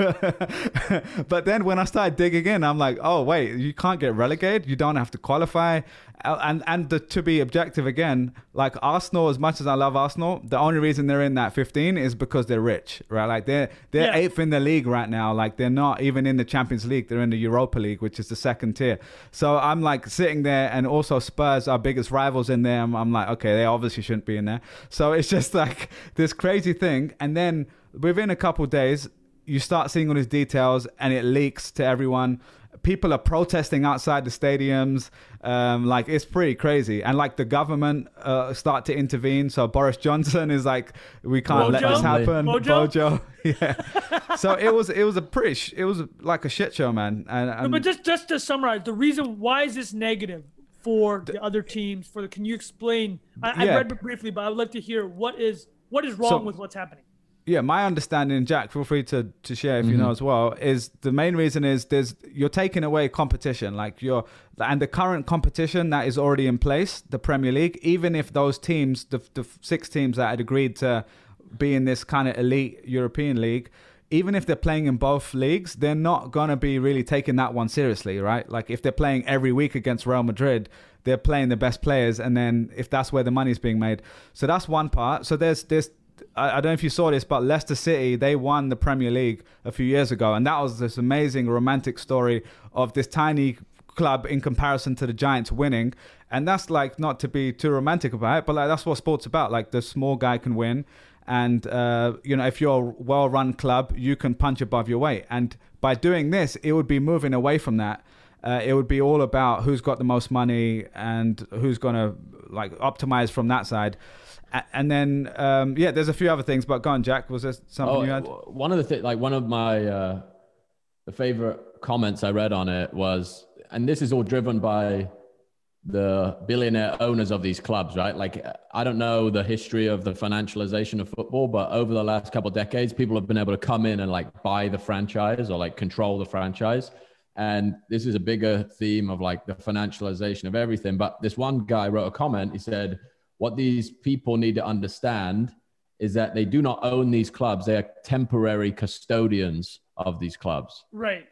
but then when I started digging in, I'm like, oh wait, you can't get relegated. You don't have to qualify. Uh, And and the, to be objective again, like Arsenal, as much as I love Arsenal, the only reason they're in that 15 is because they're rich, right? Like they're they're Yeah. eighth in the league right now. Like they're not even in the Champions League. They're in the Europa League, which is the second tier. So I'm like sitting there, and also Spurs, our biggest rivals in there. I'm, I'm like, okay, they obviously shouldn't be in there. So it's just like this crazy thing, and then within a couple days, you start seeing all these details, and it leaks to everyone. People are protesting outside the stadiums. Um, like it's pretty crazy, and like the government uh, start to intervene. So Boris Johnson is like, we can't let this happen. Bojo? Bojo, *laughs* yeah. so it was it was a pretty sh- it was like a shit show, man. And, and But just just to summarize, the reason why is this negative for the other teams? For the, can you explain? I, Yeah. I read it briefly, but I would like to hear what is what is wrong So- with what's happening. Yeah, my understanding, Jack, feel free to, to share if you know mm-hmm. as well, is the main reason is there's you're taking away competition. Like you're and the current competition that is already in place, the Premier League, even if those teams, the, the six teams that had agreed to be in this kind of elite European league, even if they're playing in both leagues, they're not gonna be really taking that one seriously, right? Like if they're playing every week against Real Madrid, they're playing the best players, and then if that's where the money's being made, so that's one part. So there's there's I, don't know if you saw this, but Leicester City they won the Premier League a few years ago, and that was this amazing romantic story of this tiny club in comparison to the Giants winning. And that's like not to be too romantic about it, but like that's what sports about. Like the small guy can win, and uh, you know if you're a well-run club, you can punch above your weight. And by doing this, it would be moving away from that. Uh, it would be all about who's got the most money and who's going to like optimize from that side. And then, um, yeah, there's a few other things, but go on, Jack. Was there something Oh, you had? one of the things, like one of my uh, favorite comments I read on it was, and this is all driven by the billionaire owners of these clubs, right? Like, I don't know the history of the financialization of football, but over the last couple of decades, people have been able to come in and like buy the franchise or like control the franchise. And this is a bigger theme of like the financialization of everything. But this one guy wrote a comment. He said, What these people need to understand is that they do not own these clubs, they are temporary custodians of these clubs. Right.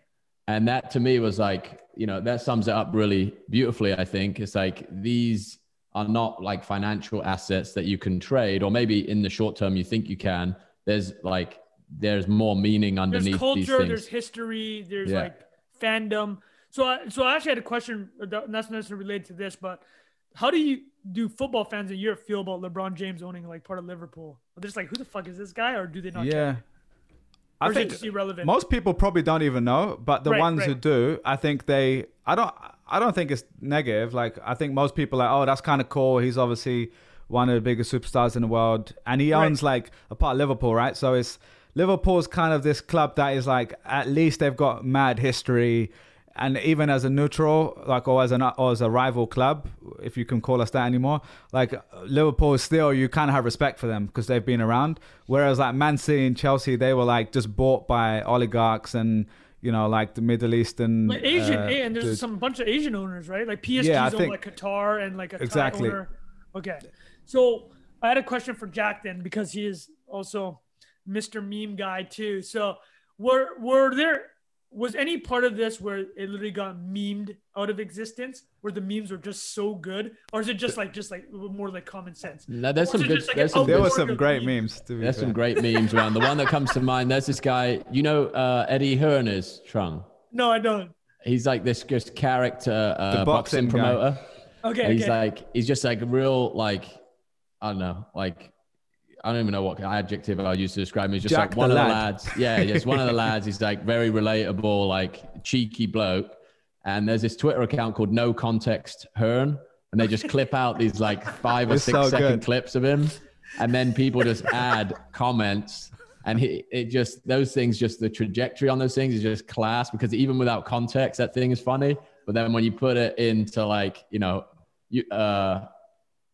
And that to me was like, you know, that sums it up really beautifully, I think. It's like these are not like financial assets that you can trade, or maybe in the short term you think you can. There's like, there's more meaning underneath these There's culture. There's history. There's Yeah. like fandom. So, I, so I actually had a question. that's Not necessarily related to this, but how do you do football fans in Europe feel about LeBron James owning like part of Liverpool? They're just like, who the fuck is this guy, or do they not? yeah. care? I think irrelevant. most people probably don't even know, but the Right, ones who do, I think they. I don't. I don't think it's negative. Like I think most people are like, oh, that's kind of cool. He's obviously one of the biggest superstars in the world, and he Right. owns like a part of Liverpool, right? So it's Liverpool's kind of this club that is like at least they've got mad history. And even as a neutral, like or as an or as a rival club, if you can call us that anymore, like Liverpool is still you kind of have respect for them because they've been around. Whereas like Man City and Chelsea, they were like just bought by oligarchs and you know like the Middle Eastern like Asian, uh, and there's dudes. some bunch of Asian owners, right? Like PSG Yeah, I owned think- like Qatar and like a Exactly. owner. Okay, so I had a question for Jack then because he is also Mr. Meme guy too. So were were there was any part of this where it literally got memed out of existence, where the memes were just so good, or is it just like just like more like common sense? No, there's some good. like There's some There good were some great memes? memes. To be There's fair. some great memes around. The one that comes to mind, there's this guy, you know, uh, Eddie Hearn's Trung. No, I don't. He's like this just character uh, The boxing, boxing guy. promoter. Okay, he's okay. like, he's just like real, like, I don't know, like, I don't even know what adjective I'll use to describe him. He's just Jack like one the of the lads. Yeah, just one of the lads. He's *laughs* like very relatable, like cheeky bloke. And there's this Twitter account called No Context Hearn, and they just clip out these like five or six so second good. clips of him, and then people just add comments, and he, it just those things, just the trajectory on those things is just class because even without context, that thing is funny. But then when you put it into like you know, you uh.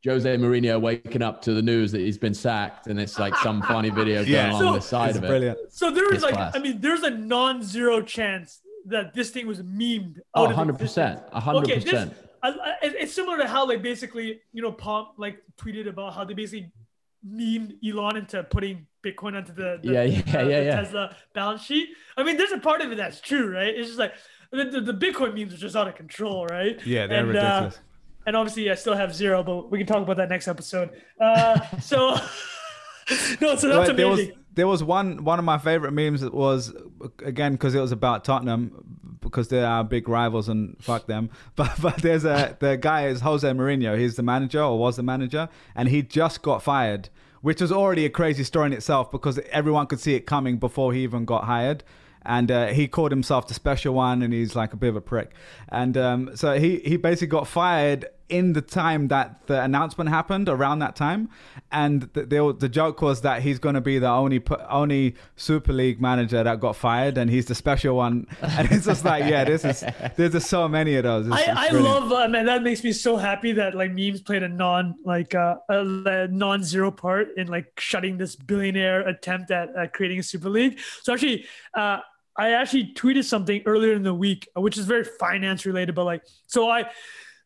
Jose Mourinho waking up to the news that he's been sacked, and it's like some funny video *laughs* going Yeah. along So- the side of it. brilliant. So there was It's like, class. I mean, there's a non-zero chance that this thing was memed. Oh, out of 100 percent, hundred Okay, this, percent. I, I, it- it's similar to how like basically you know Pomp like tweeted about how they basically memed Elon into putting Bitcoin onto the, the Yeah, yeah, the- yeah, the yeah. Tesla balance sheet. I mean, there's a part of it that's true, right? It's just like the, the, the Bitcoin memes are just out of control, right? Yeah, they're And, uh, ridiculous. And obviously, I still have zero, but we can talk about that next episode. Uh, *laughs* so *laughs* no, so that's But there was amazing. there was one one of my favorite memes that was again because it was about Tottenham because they're big rivals and fuck them. *laughs* But but there's a the guy is Jose Mourinho. He's the manager or was the manager, and he just got fired, which was already a crazy story in itself because everyone could see it coming before he even got hired. And uh, he called himself the special one, and he's like a bit of a prick. And um, so he he basically got fired in the time that the announcement happened around that time. And the, the, the joke was that he's going to be the only only super league manager that got fired and he's the special one. *laughs* And it's just like yeah this is there's just so many of those. It's- it's I, I brilliant. love uh, man that makes me so happy that like memes played a non like uh, a, non-zero part in like shutting this billionaire attempt at uh, creating a super league. So actually uh i actually tweeted something earlier in the week which is very finance related but like so i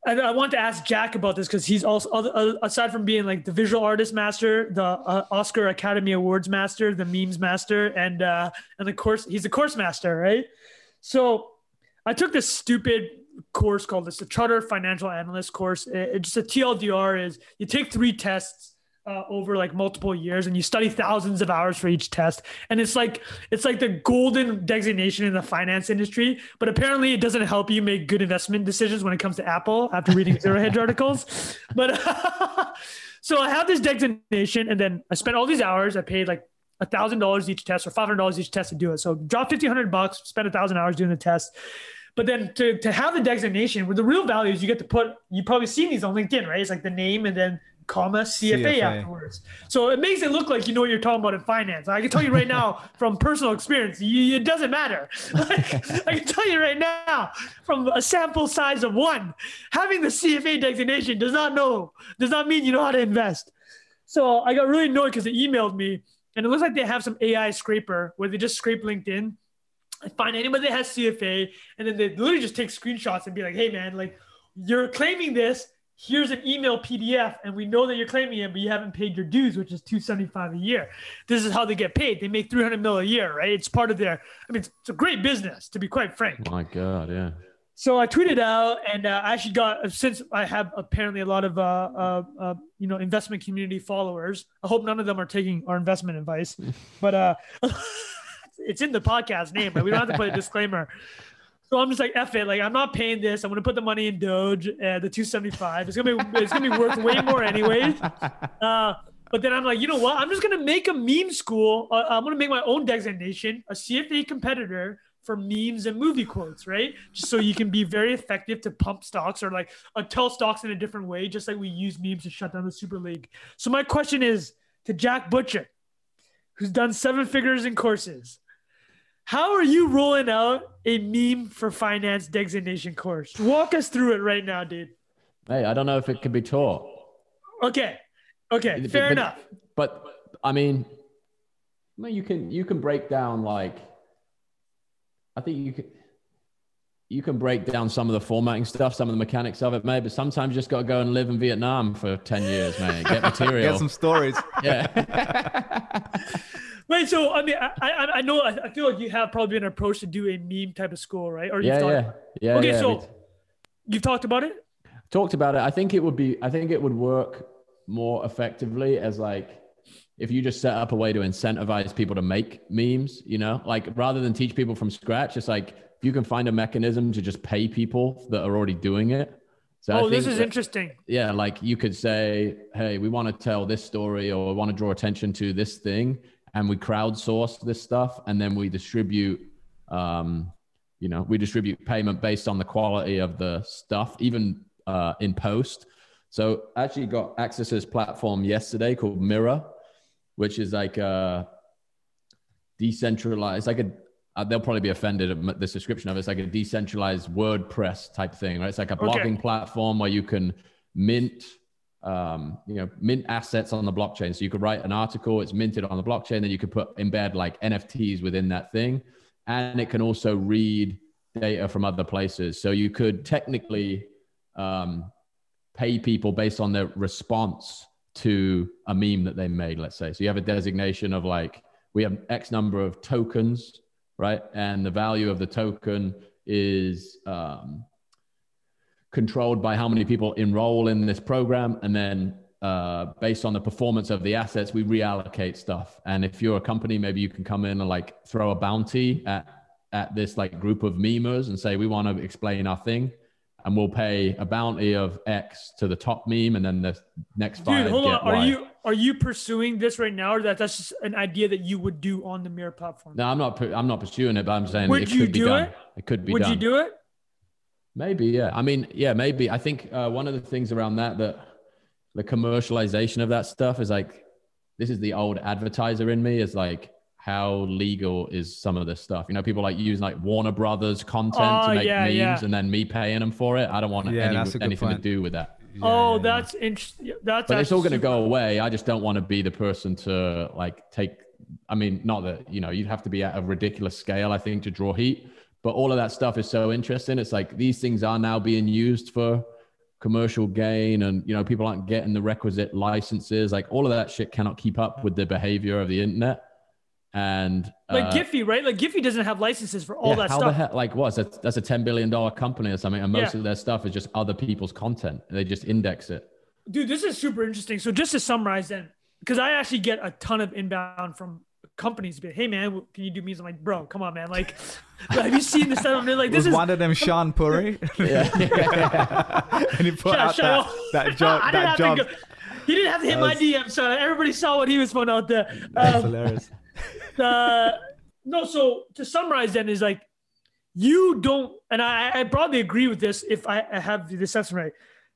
and I want to ask Jack about this because he's also, aside from being like the visual artist master, the uh, Oscar Academy Awards master, the memes master, and uh, and the course, he's a course master, right? So I took this stupid course called this the Charter Financial Analyst course. It, it just a TLDR is you take three tests uh, over like multiple years and you study thousands of hours for each test and it's like it's like the golden designation in the finance industry but apparently it doesn't help you make good investment decisions when it comes to apple after reading zero hedge articles. *laughs* But *laughs* so i have this designation and then i spent all these hours i paid like a thousand dollars each test or five hundred dollars each test to do it. So drop 1500 bucks spend a thousand hours doing the test. But then to, to have the designation where the real value is you get to put you probably seen these on linkedin right? It's like the name and then comma CFA, CFA. afterwards. So it makes it look like you know what you're talking about in finance. I can tell you right now *laughs* from personal experience, you, it doesn't matter. *laughs* Like, I can tell you right now from a sample size of one, having the CFA designation does not know does not mean you know how to invest. So I got really annoyed because they emailed me, and it looks like they have some AI scraper where they just scrape LinkedIn. Find anybody that has CFA, and then they literally just take screenshots and be like, "Hey, man, like you're claiming this. Here's an email PDF, and we know that you're claiming it, but you haven't paid your dues, which is 275 a year. This is how they get paid. They make 300 mil a year, right? It's part of their. I mean, it's, it's a great business, to be quite frank. My God, yeah. So I tweeted out, and uh, I actually got since I have apparently a lot of uh, uh, uh, you know investment community followers. I hope none of them are taking our investment advice, but uh, *laughs* it's in the podcast name, but we don't have to put a *laughs* disclaimer. So I'm just like, F it. Like, I'm not paying this. I'm going to put the money in Doge, uh, the 275. It's going to be, it's going to be worth way more anyways. *laughs* Uh, but then I'm like, you know what? I'm just going to make a meme school. Uh, I'm going to make my own designation, a CFA competitor for memes and movie quotes, right? Just so you can be very effective to pump stocks or like uh, tell stocks in a different way, just like we use memes to shut down the Super League. So my question is to Jack Butcher, who's done seven figures in courses. How are you rolling out a meme for finance designation course? Walk us through it right now, dude. Hey, I don't know if it can be taught. Okay. Okay. But- Fair but- enough. But I mean, I mean, you can you can break down like, I think you can you can break down some of the formatting stuff, some of the mechanics of it, maybe. But sometimes you just got to go and live in Vietnam for ten years, mate. Get *laughs* material. Get some stories. yeah. *laughs* Wait, so I mean, I I, I know I feel like you have probably been approached to do a meme type of school, right? Or you've yeah, thought- yeah, yeah. Okay, yeah. so you've talked about it. talked about it. I think it would be. I think it would work more effectively as like if you just set up a way to incentivize people to make memes. You know, like rather than teach people from scratch, it's like if you can find a mechanism to just pay people that are already doing it. So I Oh, this is that- interesting. yeah, like you could say, hey, we want to tell this story or we want to draw attention to this thing, and we crowdsource this stuff, and then we distribute, um, you know, we distribute payment based on the quality of the stuff, even uh, in post. So I actually got access to this platform yesterday called Mirror, which is like a decentralized, like a uh, they'll probably be offended at this description of it. It's like a decentralized WordPress type thing, right? It's like a Okay. blogging platform where you can mint, um, you know, mint assets on the blockchain. So you could write an article, it's minted on the blockchain, then you could put embed like NFTs within that thing, and it can also read data from other places. So you could technically um, pay people based on their response to a meme that they made. Let's say, so you have a designation of like we have X number of tokens right? And the value of the token is um, controlled by how many people enroll in this program. And then uh, based on the performance of the assets, we reallocate stuff. And if you're a company, maybe you can come in and like throw a bounty at, at this like group of memers and say, we want to explain our thing. And we'll pay a bounty of X to the top meme, and then the next five Dude, hold on. Are Y. you are you pursuing this right now, or that that's just an idea that you would do on the Mirror platform? No, I'm not. I'm not pursuing it, but I'm saying Would it you could be do done. it? It could be would done. you do it? Maybe, yeah. I mean, yeah, maybe. I think uh, one of the things around that that the commercialization of that stuff is like this is the old advertiser in me is like how legal is some of this stuff? You know, people like using like Warner Brothers content Oh, to make yeah, memes yeah. and then me paying them for it. I don't want Yeah, any, that's a good anything to do with that. oh, that's interesting. That's But it's all going to go away. I just don't want to be the person to like take. I mean, not that you know you'd have to be at a ridiculous scale, I think, to draw heat. But all of that stuff is so interesting. It's like these things are now being used for commercial gain, and you know people aren't getting the requisite licenses. Like all of that shit cannot keep up with the behavior of the internet. And like uh, Giphy, right? Like Giphy doesn't have licenses for all yeah, that how stuff. the heck? Like what? That's, that's a ten billion dollar company or something, and most Yeah. of their stuff is just other people's content. They just index it. Dude, this is super interesting. So just to summarize then, because I actually get a ton of inbound from companies be like, hey man, can you do memes? I'm like, bro, come on, man. Like, *laughs* have you seen this stuff? And they're like, this was is one of them Sean Puri? *laughs* Yeah, *laughs* and he put Shut- out shut that, up. that job. I That job. go. He didn't have to hit my That's- DM, so everybody saw what he was putting out there. That's Um, hilarious. uh, no, so to summarize, then is like you don't, and I, I broadly agree with this. If I, I have the assessment right,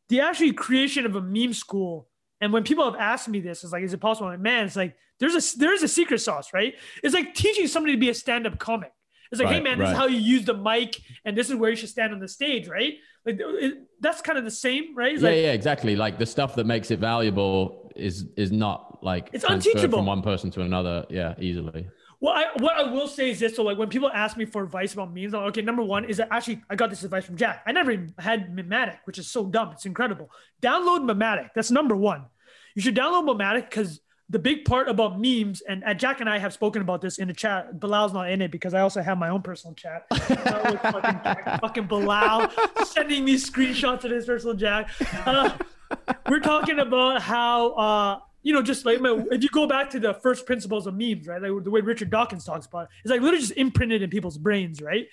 the actual creation of a meme school, and when people have asked me this, is like, is it possible? I'm like, man, it's like there's a there's a secret sauce, right? It's like teaching somebody to be a stand-up comic. It's like, hey Right, man, this is how you use the mic, and this is where you should stand on the stage, right? Like it, that's kind of the same, right? It's yeah, like, yeah, exactly. Like the stuff that makes it valuable is is not like It's unteachable. from one person to another. Yeah, easily. Well, I, what I will say is this: so like when people ask me for advice about memes, I'm like, okay, number one is that actually I got this advice from Jack. I never even had Mematic, which is so dumb. It's incredible. Download Mematic. That's number one. You should download Mematic because the big part about memes, and uh, Jack and I have spoken about this in the chat. Bilal's not in it because I also have my own personal chat. *laughs* Fucking, Jack, fucking Bilal sending me screenshots of his personal Jack. Uh, we're talking about how uh you know just like if you go back to the first principles of memes right like the way richard dawkins talks about it it's like literally just imprinted in people's brains right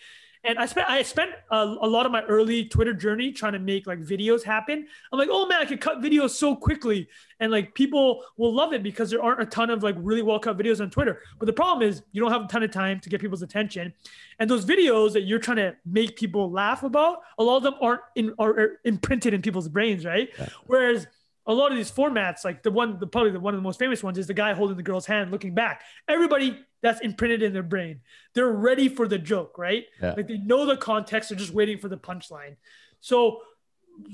And I spent I spent a, a, lot of my early Twitter journey trying to make like videos happen. I'm like, oh man, I could cut videos so quickly, and like people will love it because there aren't a ton of like really well cut videos on Twitter. But the problem is you don't have a ton of time to get people's attention, and those videos that you're trying to make people laugh about, a lot of them aren't in are imprinted in people's brains, right? Yeah. Whereas a lot of these formats, like the one, the probably the one of the most famous ones is the guy holding the girl's hand looking back. Everybody that's imprinted in their brain. They're ready for the joke, right? Yeah. Like they know the context, they're just waiting for the punchline. So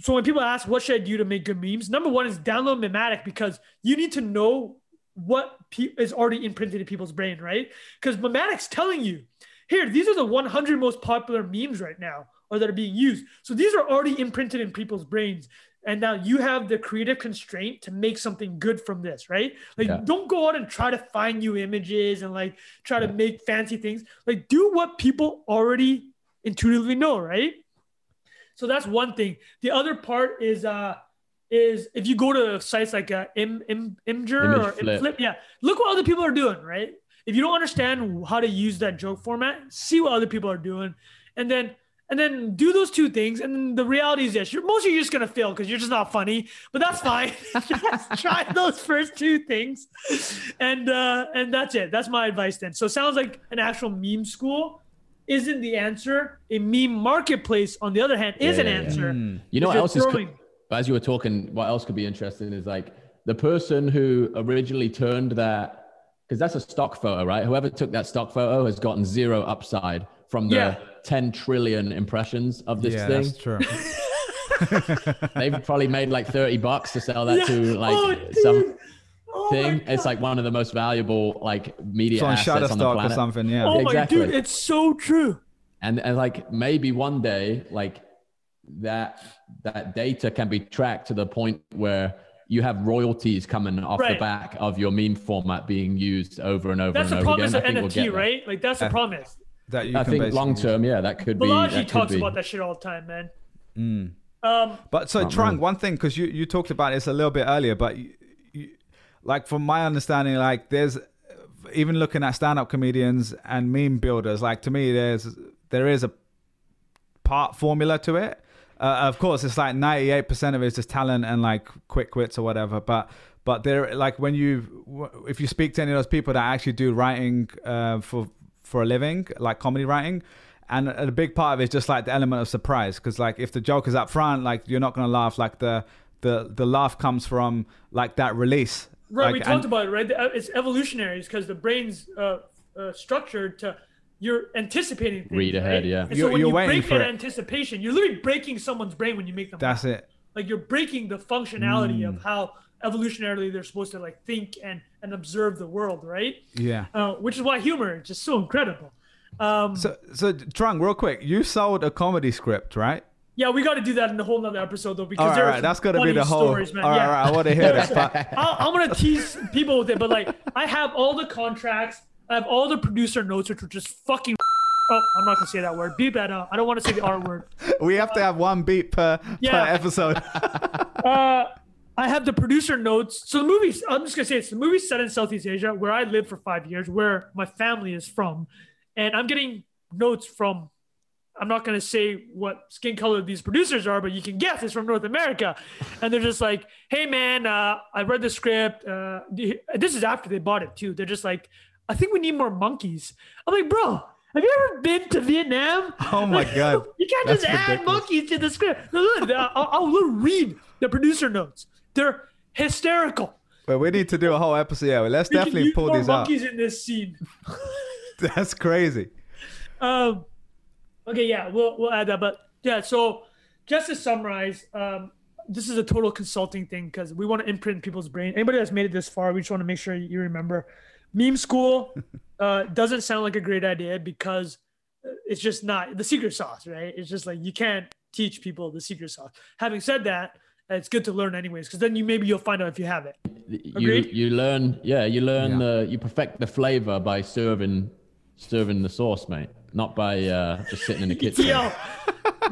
so when people ask what should I do to make good memes, number one is download Mematic because you need to know what pe- is already imprinted in people's brain, right? Because Mematic's telling you, here, these are the 100 most popular memes right now or that are being used. So these are already imprinted in people's brains and now you have the creative constraint to make something good from this right like yeah. don't go out and try to find new images and like try yeah. to make fancy things like do what people already intuitively know right so that's one thing the other part is uh is if you go to sites like uh, Im, Im, Imgur or flip. Flip, yeah, look what other people are doing, right? If you don't understand how to use that joke format, see what other people are doing, and then and then do those two things. And the reality is, yes, you're most of you just gonna fail because you're just not funny. But that's fine. *laughs* *laughs* just try those first two things, and uh, and that's it. That's my advice then. So it sounds like an actual meme school isn't the answer. A meme marketplace, on the other hand, is yeah, an answer. Yeah. Mm. You know what else throwing... is? as you were talking, what else could be interesting is like the person who originally turned that because that's a stock photo, right? Whoever took that stock photo has gotten zero upside from the yeah. 10 trillion impressions of this yeah, thing. That's true. *laughs* They've probably made like 30 bucks to sell that yeah. to like oh, some oh thing. It's like one of the most valuable like media it's assets on the planet. or something. Yeah. Oh exactly. my dude, it's so true. And and like maybe one day like that that data can be tracked to the point where you have royalties coming off right. the back of your meme format being used over and over that's and over again. Promise of NFT, we'll right? Like that's the promise that you I think long term, yeah, that could Balaji be. Balaji talks be. about that shit all the time, man. Mm. Um, but so Trung, one thing because you you talked about this a little bit earlier, but you, you, like from my understanding, like there's even looking at stand-up comedians and meme builders, like to me, there's there is a part formula to it. Uh, of course, it's like 98% of it is just talent and like quick wits or whatever. But but there, like when you if you speak to any of those people that actually do writing uh, for for a living, like comedy writing. And a big part of it is just like the element of surprise, because like if the joke is up front, like you're not gonna laugh. Like the the the laugh comes from like that release. Right, like, we talked and, about it. Right, it's evolutionary because the brain's uh, uh, structured to you're anticipating things, read ahead, right? yeah. And so you're, when you break that anticipation, you're literally breaking someone's brain when you make them. That's laugh. it. Like you're breaking the functionality mm. of how evolutionarily they're supposed to like think and and observe the world, right? Yeah. Uh, which is why humor is just so incredible. Um, so, so Trung, real quick, you sold a comedy script, right? Yeah, we got to do that in a whole nother episode though, because all right, right. that's gonna be the whole. Stories, man. All yeah. right, I want to hear that. i am gonna tease people with it, but like, I have all the contracts, I have all the producer notes, which were just fucking. *laughs* Oh, I'm not gonna say that word. Beep that out. I don't want to say the R word. *laughs* we have to have one beep per, yeah. per episode. uh, I have the producer notes. So the movie, I'm just gonna say it's the movie set in Southeast Asia, where I lived for five years, where my family is from and I'm getting notes from I'm not going to say what skin color these producers are, but you can guess it's from North America. And they're just like, hey, man, uh, I read the script. Uh, this is after they bought it, too. They're just like, I think we need more monkeys. I'm like, bro, have you ever been to Vietnam? Oh, my God. *laughs* you can't That's just ridiculous. add monkeys to the script. I'll, I'll read the producer notes. They're hysterical. But we need to do a whole episode. Yeah, let's we definitely pull these out. monkeys in this scene. *laughs* That's crazy. Um, okay, yeah, we'll we'll add that. But yeah, so just to summarize, um, this is a total consulting thing because we want to imprint people's brain. Anybody that's made it this far, we just want to make sure you remember. Meme school *laughs* uh, doesn't sound like a great idea because it's just not the secret sauce, right? It's just like you can't teach people the secret sauce. Having said that, it's good to learn anyways because then you maybe you'll find out if you have it. Agreed? You you learn, yeah, you learn yeah. the you perfect the flavor by serving serving the sauce, mate, not by uh, just sitting in the kitchen. *laughs* Yo,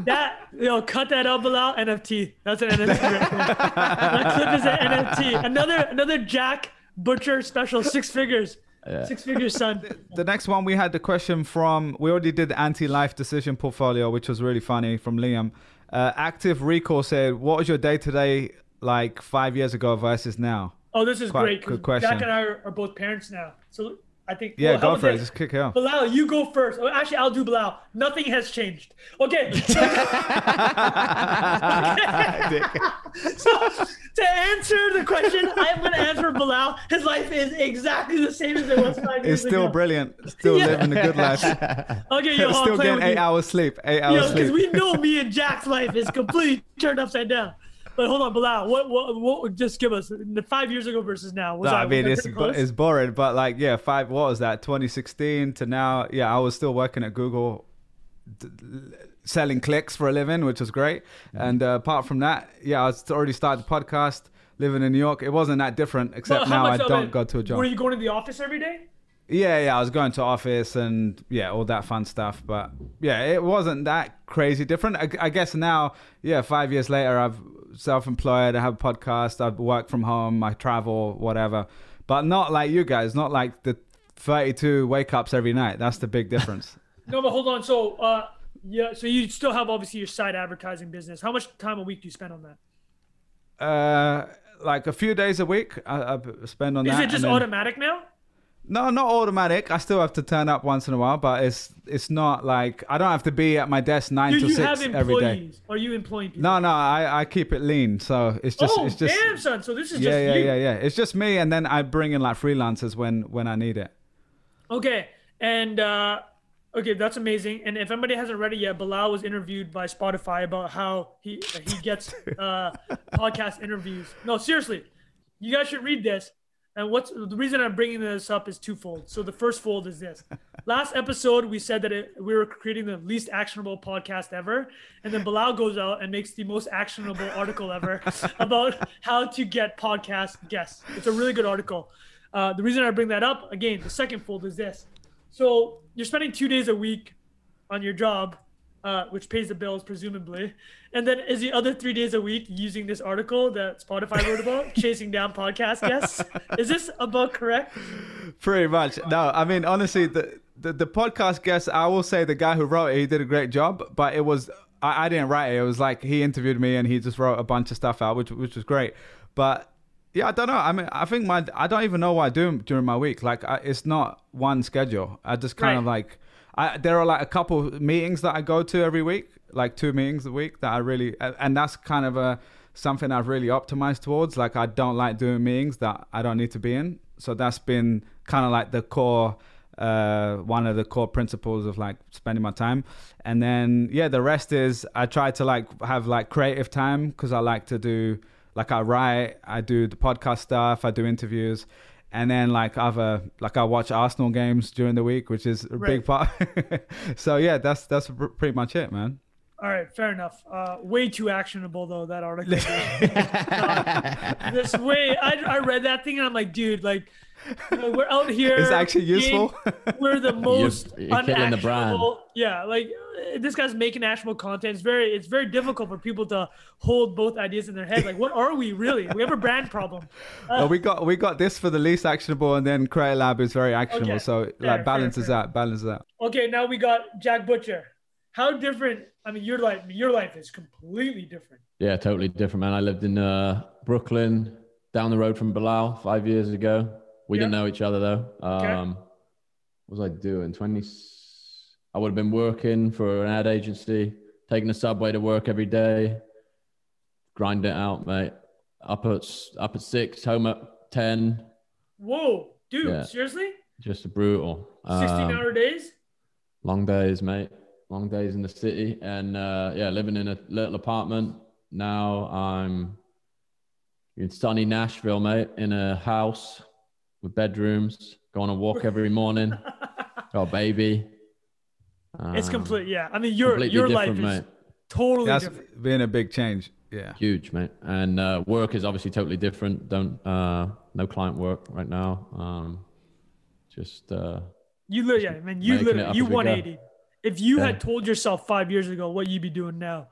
that yo, cut that up a lot. NFT. That's an NFT right that clip is an NFT. Another another Jack Butcher special, six figures. Yeah. Six figures, son. The next one we had the question from we already did the anti-life decision portfolio, which was really funny from Liam. Uh, Active Recall said, "What was your day to day like five years ago versus now?" Oh, this is Quite great. good question. Jack and I are, are both parents now, so I think. Yeah, well, go for it. Just kick off. Bilal, you go first. Oh, actually, I'll do Bilal. Nothing has changed. Okay. *laughs* *laughs* so, to answer the question, I'm going to answer Bilal. His life is exactly the same as it was five years It's still ago. brilliant. Still Yeah. living a good life. *laughs* Okay, yo, I'll still getting eight you. hours sleep. Eight hours Yo, hours because we know me and Jack's life is completely turned upside down. But hold on, Bilal. What, what, what would just give us the five years ago versus now? Was No, I, I mean was it's bo- close? it's boring, but like yeah, five. What was that? 2016 to now. Yeah, I was still working at Google, d- selling clicks for a living, which was great. And uh, apart from that, yeah, I was already started the podcast, living in New York. It wasn't that different, except But now I much of don't it- go to a job. Were you going to the office every day? Yeah, yeah, I was going to office and yeah, all that fun stuff. But yeah, it wasn't that crazy different. I, I guess now, yeah, five years later, I've self-employed. I have a podcast. I work from home. I travel, whatever. But not like you guys. Not like the 32 wake ups every night. That's the big difference. *laughs* No, but hold on. So, uh, yeah, so you still have obviously your side advertising business. How much time a week do you spend on that? uh, like a few days a week, I, I spend on Is that. it just and then- automatic now? No, not automatic. I still have to turn up once in a while, but it's it's not like I don't have to be at my desk nine Do to you six have every day. employees? Are you employing people? No, no, I, I keep it lean, so it's just oh, it's just damn, son. So this is yeah, just yeah, you. yeah, yeah. It's just me, and then I bring in like freelancers when when I need it. Okay, and uh, okay, that's amazing. And if anybody hasn't read it yet, Bilal was interviewed by Spotify about how he he gets uh, *laughs* podcast interviews. No, seriously, you guys should read this. And what's the reason I'm bringing this up is twofold. So the first fold is this: *laughs* last episode we said that it, we were creating the least actionable podcast ever, and then Bilal goes out and makes the most actionable article ever *laughs* about how to get podcast guests. It's a really good article. Uh, the reason I bring that up again, the second fold is this: so you're spending two days a week on your job, uh, which pays the bills presumably, and then is the other three days a week using this article that Spotify wrote about, *laughs* chasing down podcast guests. Is this about correct? Pretty much. No, I mean honestly, the, the the podcast guest, I will say the guy who wrote it, he did a great job, but it was I, I didn't write it. It was like he interviewed me and he just wrote a bunch of stuff out, which which was great. But yeah, I don't know. I mean, I think my I don't even know what I do during my week. Like, I, it's not one schedule. I just kind of like, I there are like a couple meetings that I go to every week, like two meetings a week that I really, and that's kind of a something I've really optimized towards. Like, I don't like doing meetings that I don't need to be in. So that's been kind of like the core uh, one of the core principles of like spending my time. And then yeah, the rest is I try to like have like creative time because I like to do like I write, I do the podcast stuff, I do interviews. And then like other like I watch Arsenal games during the week, which is a big part. *laughs* so yeah, that's that's pretty much it, man. All right, fair enough. Uh, way too actionable though that article. *laughs* *laughs* this way, I, I read that thing and I'm like, dude, like we're out *laughs* here. It's actually being- useful. we're the *laughs* most you're killing the brand. unactionable. Yeah, like uh, this guy's making actionable content. It's very, it's very difficult for people to hold both ideas in their head. Like, what are we really? We have a brand problem. *laughs* well, we got we got this for the least actionable, and then Create Lab is very actionable. Okay. So Fair, like balances fair, fair. out, balances out. Okay, now we got Jack Butcher. How different? I mean, your life, your life is completely different. Yeah, totally different, man. I lived in uh, Brooklyn, down the road from Bilal five years ago. We didn't know each other though. Um, What was I doing? 20. I would have been working for an ad agency, taking the subway to work every day, grind it out, mate. Up at up at six, home at ten. Whoa, dude, Yeah. seriously? Just brutal. 16 Um, hour days? long days, mate. Long days in the city, and uh, yeah, living in a little apartment. Now I'm in sunny Nashville, mate, in a house with bedrooms. Go on a walk every morning. *laughs* Got a baby. It's Um, complete. Yeah. I mean, your completely your life different, is mate. totally That's different. been a big change. Yeah. Huge, mate. And uh, work is obviously totally different. Don't uh, no client work right now. Um, just uh, You literally, yeah, man, you making literally, you as we go. 180. If you Yeah. had told yourself five years ago what you'd be doing now,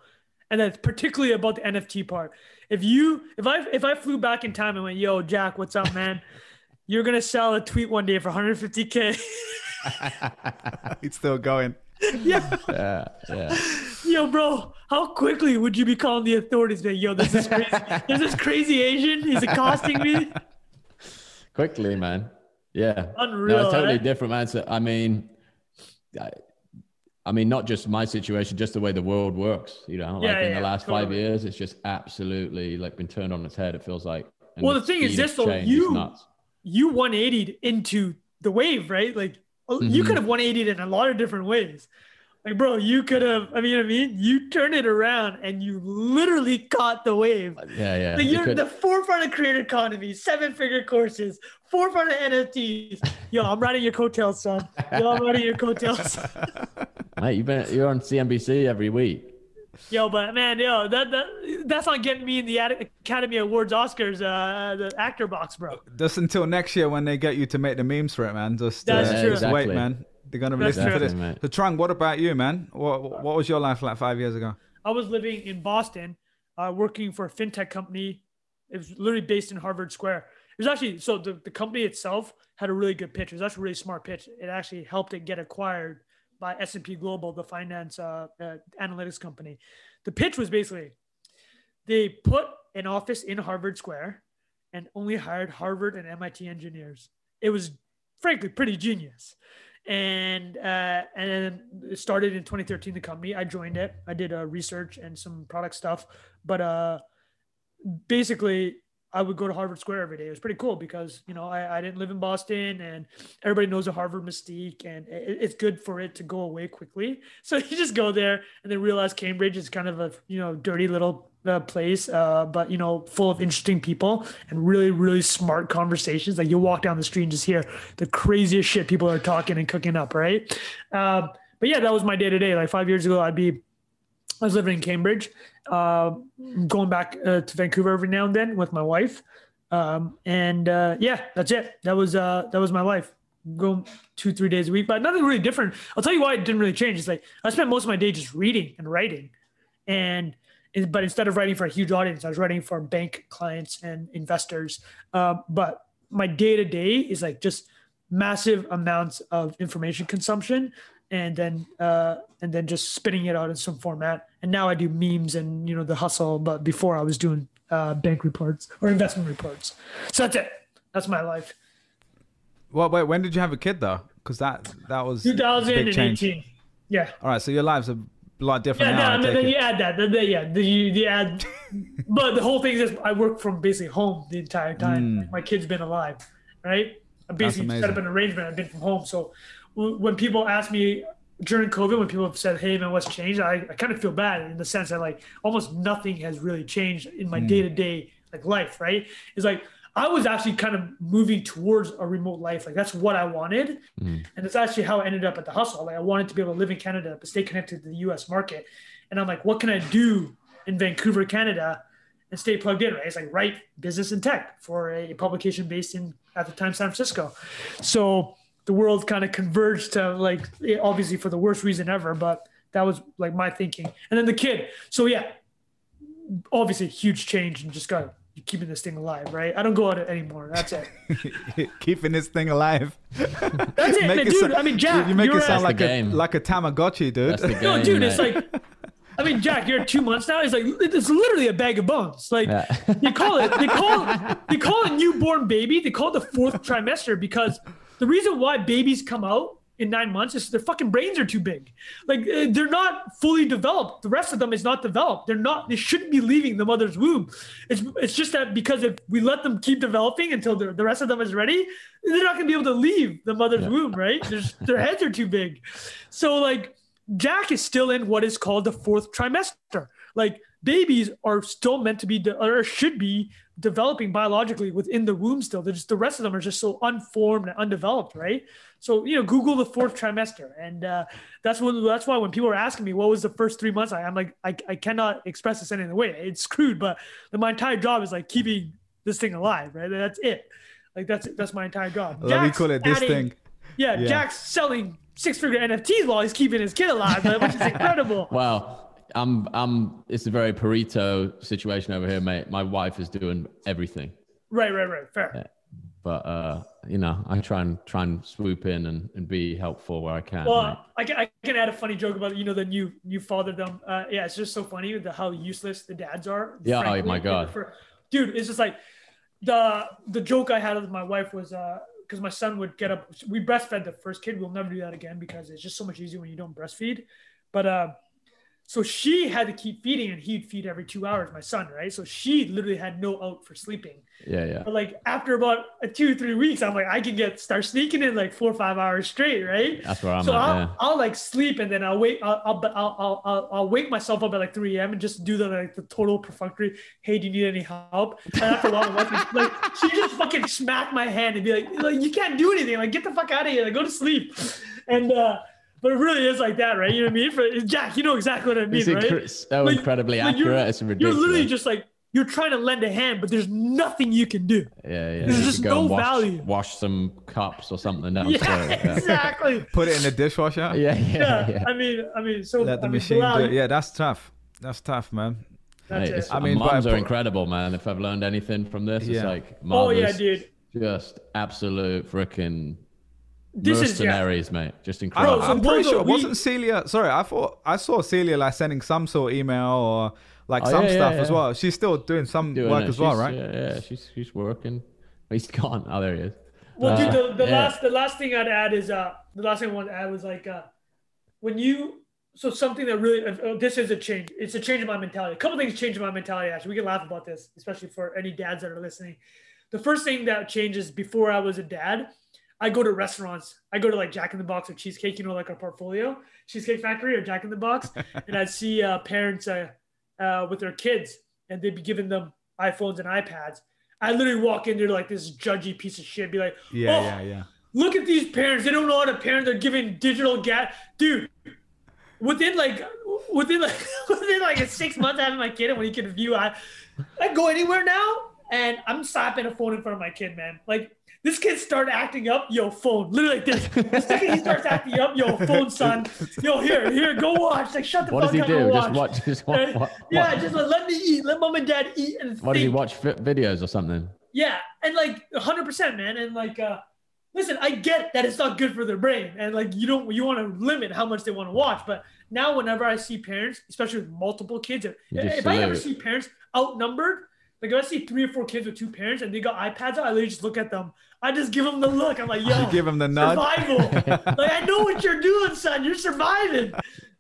and then particularly about the NFT part, if you, if I, if I flew back in time and went, "Yo, Jack, what's up, man?" *laughs* you're gonna sell a tweet one day for 150k. It's *laughs* *laughs* still going. yeah, Yeah, yeah. yo, bro, how quickly would you be calling the authorities? Like, yo, this is crazy. There's *laughs* this crazy Asian. He's accosting me. Quickly, man. Yeah. Unreal, No, totally eh? different, man. So, I mean, I, I mean, not just my situation, just the way the world works. You know, like Yeah, in yeah, the last five years, it's just absolutely like been turned on its head. It feels like. Well, the thing is this, though, you- nuts. You 180'd into the wave, right? Like, oh, you Mhm. could have 180'd in a lot of different ways. Like, bro, you could have. I mean, I mean, you turned it around and you literally caught the wave. Yeah, yeah. Like you you're could- the forefront of creator economy, seven figure courses, forefront of NFTs. Yo, I'm riding your coattails, son. Yo, I'm riding your coattails. *laughs* Mate, you've been you're on CNBC every week. Yo, but man, yo, that, that that's not getting me in the Academy Awards, Oscars, uh, the actor box, bro. Just until next year when they get you to make the memes for it, man. Just, That's uh, true. just wait, man. They're gonna be That's listening for true. this. Exactly, mate. So, Trung, what about you, man? What What was your life like five years ago? I was living in Boston, uh, working for a fintech company. It was literally based in Harvard Square. It was actually so the, the company itself had a really good pitch. It was actually a really smart pitch. It actually helped it get acquired by S&P Global, the finance uh, uh, analytics company. The pitch was basically they put an office in Harvard Square and only hired Harvard and MIT engineers. It was frankly pretty genius. And uh, and it started in 2013. The company I joined it. I did uh, research and some product stuff, but uh, basically I would go to Harvard Square every day. It was pretty cool because you know I, I didn't live in Boston, and everybody knows the Harvard mystique, and it, it's good for it to go away quickly. *laughs* So you just go there and then realize Cambridge is kind of a you know dirty little uh, place, uh, but you know full of interesting people and really really smart conversations. Like you walk down the street and just hear the craziest shit people are talking and cooking up, right? Um, but yeah, that was my day to day. Like five years ago, I'd be I was living in Cambridge, uh, going back uh, to Vancouver every now and then with my wife, um, and uh, yeah, that's it. That was uh, that was my life. Going two three days a week, but nothing really different. I'll tell you why it didn't really change. It's like I spent most of my day just reading and writing, and but instead of writing for a huge audience, I was writing for bank clients and investors. Um, but my day to day is like just massive amounts of information consumption and then uh, and then just spitting it out in some format. And now I do memes and you know the hustle. But before I was doing uh, bank reports or investment reports. So that's it. That's my life. Well, wait, when did you have a kid though? Because that that was a 2018. Yeah. All right, so your lives are a lot different Yeah, now. No, then you add that. Then, yeah, you, you add. *laughs* but the whole thing is, I work from basically home the entire time. Like, my kid's been alive, right? I basically set up an arrangement. I've been from home, so when people ask me during COVID, when people have said, "Hey, man, what's changed?" I, I kind of feel bad in the sense that like almost nothing has really changed in my day to day like life. Right? It's like I was actually kind of moving towards a remote life. Like that's what I wanted, hmm. and it's actually how I ended up at the hustle. Like I wanted to be able to live in Canada but stay connected to the U.S. market, and I'm like, what can I do in Vancouver, Canada, and stay plugged in? Right? It's like write business and tech for a publication based in at the time San Francisco. So the world kind of converged to like obviously for the worst reason ever, but that was like my thinking. And then the kid. So yeah, obviously huge change and just got keeping this thing alive, right? I don't go out anymore. That's it. *laughs* Keeping this thing alive. That's it, *laughs* man, it dude. sound- I mean, Jack, you make you're it sound like a like a Tamagotchi, dude. That's the *laughs* game. No, dude, it's like, I mean, Jack, you're two months now. It's like it's literally a bag of bones. Like Yeah. they call it, they call they call it newborn baby. They call it the fourth trimester because the reason why babies come out in nine months is their fucking brains are too big. Like uh, they're not fully developed. The rest of them is not developed. They're not. They shouldn't be leaving the mother's womb. It's it's just that because if we let them keep developing until the the rest of them is ready, they're not gonna be able to leave the mother's womb. Right? There's, their heads are too big. So like Jack is still in what is called the fourth trimester. Like babies are still meant to be de- or should be developing biologically within the womb still. They're just the rest of them are just so unformed and undeveloped, right? So you know, Google the fourth trimester, and uh, that's what that's why when people are asking me what was the first three months, I, I'm like I, I cannot express this any other way. It's screwed, but my entire job is like keeping this thing alive, right? That's it. Like that's that's my entire job. Let me call it this adding- thing. yeah, Yeah. Jack's selling six figure NFTs while he's keeping his kid alive, which is *laughs* incredible. Well, I'm I'm it's a very Pareto situation over here, mate. My wife is doing everything. Right, right, right. Fair. But uh you know, I try and try and swoop in and, and be helpful where I can. Well, right? I can, I can add a funny joke about you know the new new fatherdom. Uh, yeah, it's just so funny the how useless the dads are. Yeah, oh my God. Dude, it's just like the the joke I had with my wife was uh because my son would get up. We breastfed the first kid. We'll never do that again because it's just so much easier when you don't breastfeed. But uh, so she had to keep feeding, and he'd feed every two hours. My son, right? So she literally had no out for sleeping. yeah, yeah. But like after about two three weeks, I'm like I can get start sneaking in like four or five hours straight, right? That's where I'm so at. I'll, yeah. I'll like sleep and then I'll wake I'll I'll, I'll, I'll, I'll, I'll wake myself up at like 3 a.m. and just do the like the total perfunctory. Hey, do you need any help? And after a while, *laughs* like she just fucking smack my hand and be like, like you can't do anything. Like get the fuck out of here. Like go to sleep. And uh, but it really is like that, right? You know what I mean? For Jack, you know exactly what I mean, It's right? incre- so Like- incredibly like you're- accurate. It's You're literally just like you're trying to lend a hand, but there's nothing you can do. yeah, yeah. there's You just go no wash, value. Wash some cups or something *laughs* Yeah, downstairs. Yeah, exactly. Put it in the dishwasher. *laughs* yeah, yeah. Yeah, yeah. I mean, I mean, so Let the I mean, machine Bilal, do it. Yeah, that's tough. That's tough, man. That's Mate, it. I mean, moms but- are incredible, man. If I've learned anything from this, it's Yeah. like Oh yeah, dude. just absolute freaking This is yeah. mate. Just I, incredible. Bro, so I'm pretty sure. we- Wasn't Celia? Sorry, I thought I saw Celia like sending some sort of email or like Oh, some yeah, yeah, stuff as well. She's still doing some Doing work it. as well, right? Yeah, yeah. She's she's working. *laughs* He's gone. Oh, there he is. Well, dude, Uh, the, the yeah. last the last thing I'd add is uh the last thing I want to add was like uh when you so something that really uh, uh, this is a change. It's a change in my mentality. A couple things changed in my mentality. Actually, we can laugh about this, especially for any dads that are listening. The first thing that changes before I was a dad, I go to restaurants. I go to like Jack in the Box or Cheesecake, you know, like our portfolio, Cheesecake Factory or Jack in the Box, *laughs* and I'd see uh, parents uh, uh, with their kids, and they'd be giving them iPhones and iPads. I literally walk in there like this judgy piece of shit, be like, Yeah, Oh, yeah, yeah. look at these parents. They don't know how to parent. They're giving digital gas. Dude, within like within like *laughs* within like a six months having my kid and when he can view, I I go anywhere now and I'm slapping a phone in front of my kid, man. Like this kid started acting up, yo, phone. Literally like this. The second he starts acting up, yo, phone, son. Yo, here, here, go watch. Like shut the What fuck does he up and do? watch. Just watch. Just watch. Uh, What, yeah, what, just like, let me eat. Let mom and dad eat and what does he think. watch? Videos or something? Yeah, and like 100%, man. And like, uh, listen, I get that it's not good for their brain, and like you don't you want to limit how much they want to watch. But now, whenever I see parents, especially with multiple kids, if, if I ever see parents outnumbered, like if I see three or four kids with two parents and they got iPads out, I literally just look at them. I just give them the look. I'm like, *laughs* yo, You give them the nod. survival. *laughs* like I know what you're doing, son. You're surviving.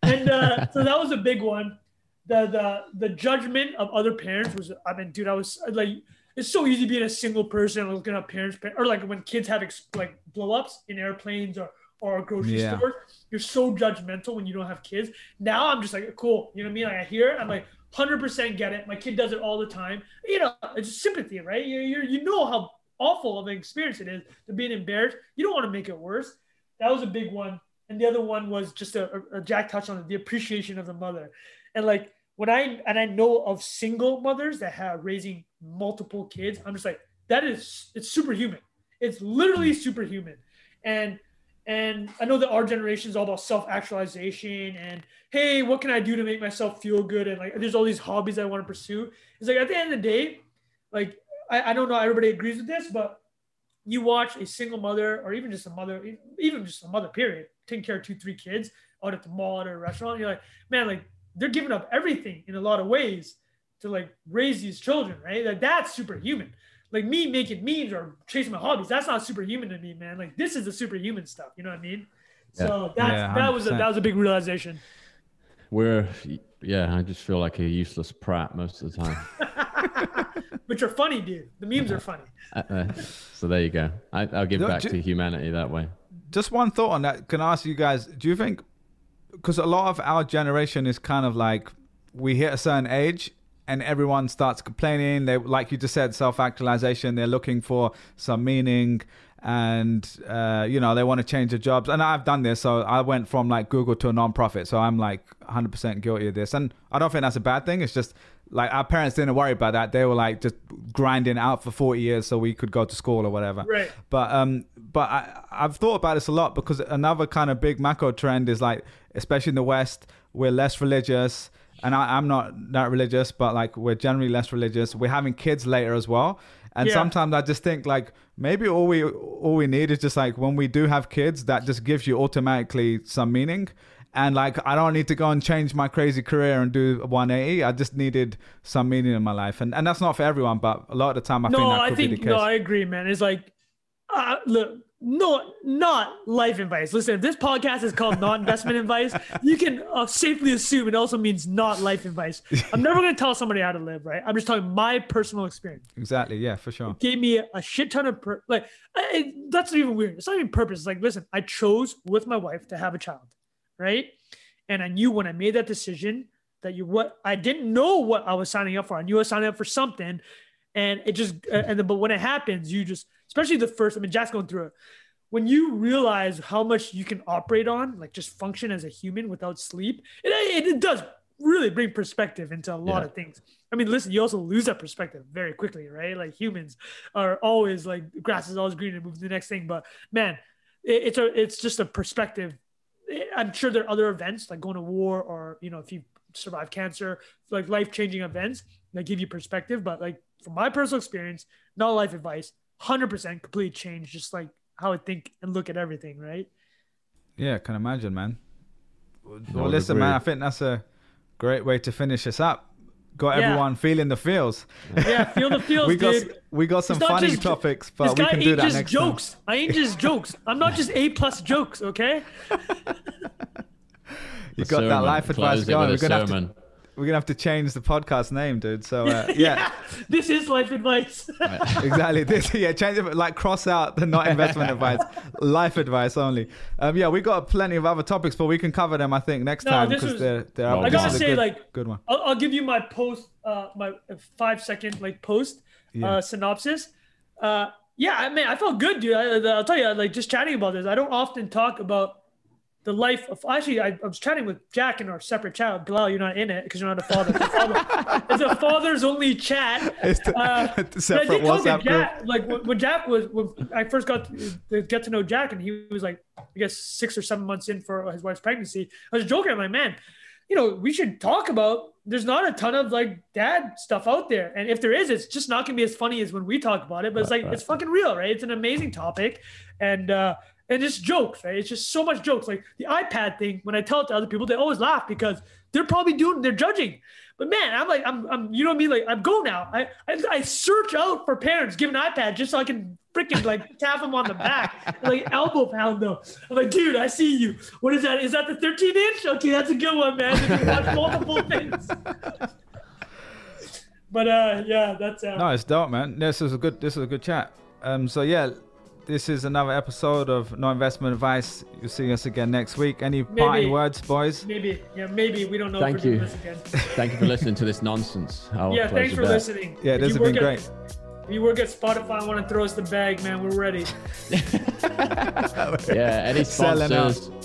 And uh, so that was a big one. The the the judgment of other parents was. I mean, dude, I was like, it's so easy being a single person looking at parents, or like when kids have ex- like blow ups in airplanes or or grocery Yeah. stores. You're so judgmental when you don't have kids. Now I'm just like, cool. You know what I mean? Like I hear it. I'm like. 100% get it. My kid does it all the time. You know, it's sympathy, right? You you you know how awful of an experience it is to being embarrassed. You don't want to make it worse. That was a big one. And the other one was just a, a, Jack touched on it, the appreciation of the mother. And like when I and I know of single mothers that have raising multiple kids, I'm just like, that is it's superhuman. It's literally superhuman. And and I know that our generation is all about self-actualization and hey, what can I do to make myself feel good? And like there's all these hobbies I want to pursue. It's like at the end of the day, like I, I don't know everybody agrees with this, but you watch a single mother or even just a mother, even just a mother, period, taking care of two, three kids out at the mall, at a restaurant. You're like, man, like they're giving up everything in a lot of ways to like raise these children, right? Like that's superhuman. Like me making memes or chasing my hobbies, that's not superhuman to me, man. Like this is the superhuman stuff. You know what I mean? So that's Yeah, that was a, that was a big realization. We're yeah. I just feel like a useless prat most of the time. *laughs* *laughs* But you're funny, dude. The memes are funny. Uh, uh, so there you go. I, I'll give No, back ju- to humanity that way. Just one thought on that. Can I ask you guys? Do you think? Because a lot of our generation is kind of like we hit a certain age and everyone starts complaining. They, like you just said, self-actualization. They're looking for some meaning, and uh, you know they want to change their jobs. And I've done this. So I went from like Google to a non-profit. So I'm like 100% guilty of this. And I don't think that's a bad thing. It's just like our parents didn't worry about that. They were like just grinding out for 40 years so we could go to school or whatever. Right. But um, but I I've thought about this a lot because another kind of big macro trend is like, especially in the West, we're less religious. And I, I'm not that religious, but like we're generally less religious. We're having kids later as well, and Yeah. sometimes I just think like maybe all we all we need is just like when we do have kids, that just gives you automatically some meaning. And like I don't need to go and change my crazy career and do 180. I just needed some meaning in my life, and and that's not for everyone, but a lot of the time I no, think that I think be the case. no, I agree, man. It's like, uh, look, no, not life advice. Listen, if this podcast is called non-investment *laughs* advice, you can uh, safely assume it also means not life advice. I'm never going to tell somebody how to live, right? I'm just talking my personal experience. exactly, yeah, for sure. Gave me a shit ton of per- like. I, that's not even weird. It's not even purpose. It's like, listen, I chose with my wife to have a child, right? And I knew when I made that decision that you what I didn't know what I was signing up for. I knew I was signing up for something, and it just uh, and then but when it happens, you just especially the first. I mean, Jack's going through it. When you realize how much you can operate on, like just function as a human without sleep, it, it, it does really bring perspective into a lot Yeah. of things. I mean, listen, you also lose that perspective very quickly, right? Like humans are always like grass is always green and move to the next thing. But man, it, it's a it's just a perspective. I'm sure there are other events like going to war or you know if you survive cancer, like life changing events that give you perspective. But like from my personal experience, not life advice, hundred percent complete change, just like how I think and look at everything, right? Yeah, I can imagine, man. Well, would listen, agree. man, I think that's a great way to finish this up. Got Yeah. everyone feeling the feels. Yeah, feel the feels, *laughs* we got dude. we got some funny just- topics, but we can do that next jokes. I ain't just *laughs* jokes. I'm not just A plus jokes, okay? time. *laughs* You A got that life advice going. We're with gonna have to sermon. We're gonna have to change the podcast name, dude. So uh, *laughs* yeah, this is life advice. *laughs* exactly. This yeah, change it like cross out the not investment *laughs* advice, life advice only. Um, yeah, we got plenty of other topics, but we can cover them I think next No, time because they're they're. I gotta say, good, like- good one. I'll, I'll give you my post, uh, my five second like post Yeah. uh, synopsis. Uh, yeah, I mean, I felt good, dude. I, I'll tell you, like just chatting about this. I don't often talk about the life of. Actually, I, I was chatting with Jack in our separate chat. Bilal, you're not in it because you're not a father. It's a, father. *laughs* it's a father's only chat. It's the, Uh, *laughs* the But I did tell WhatsApp group. Jack, like when, when Jack was when I first got to, to get to know Jack, and he was like, I guess six or seven months in for his wife's pregnancy. I was joking. I'm like, man, you know, we should talk about. There's not a ton of like dad stuff out there, and if there is, it's just not gonna be as funny as when we talk about it. But it's like it's fucking real, right? It's an amazing topic, and uh and it's jokes, right? It's just so much jokes. Like the iPad thing. When I tell it to other people, they always laugh because they're probably doing they're judging. But man, I'm like, I'm, I'm, you know what I mean? Like, I'm go now. I, I, I search out for parents giving iPad just so I can freaking like *laughs* tap them on the back, like elbow pound though. I'm like, dude, I see you. What is that? Is that the 13 inch? Okay, that's a good one, man. Watch multiple things. But uh, yeah, that's uh, No, it's dope, man. This is a good. This is a good chat. Um, so yeah, this is another episode of No Investment Advice. You'll see us again next week. Any parting Maybe. words, boys? maybe, yeah, maybe we don't know Thank if we're doing you. this again. *laughs* Thank you for listening to this nonsense. I'll Yeah, thanks for that. listening. Yeah, If this has been work great. at- If you work at Spotify and want to throw us the bag, man, we're ready. *laughs* Yeah, any *laughs* Selling out. sponsors.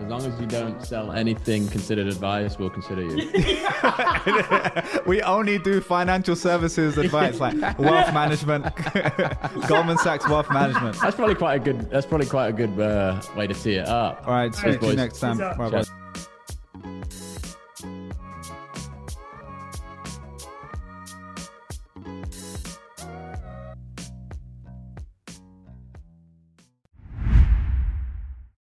As long as you don't sell anything considered advice, we'll consider you. *laughs* we only do financial services advice, like wealth management, *laughs* Goldman Sachs wealth management. That's probably quite a good. That's probably quite a good uh, way to see it up. All right, speak to you next time. Bye, bye.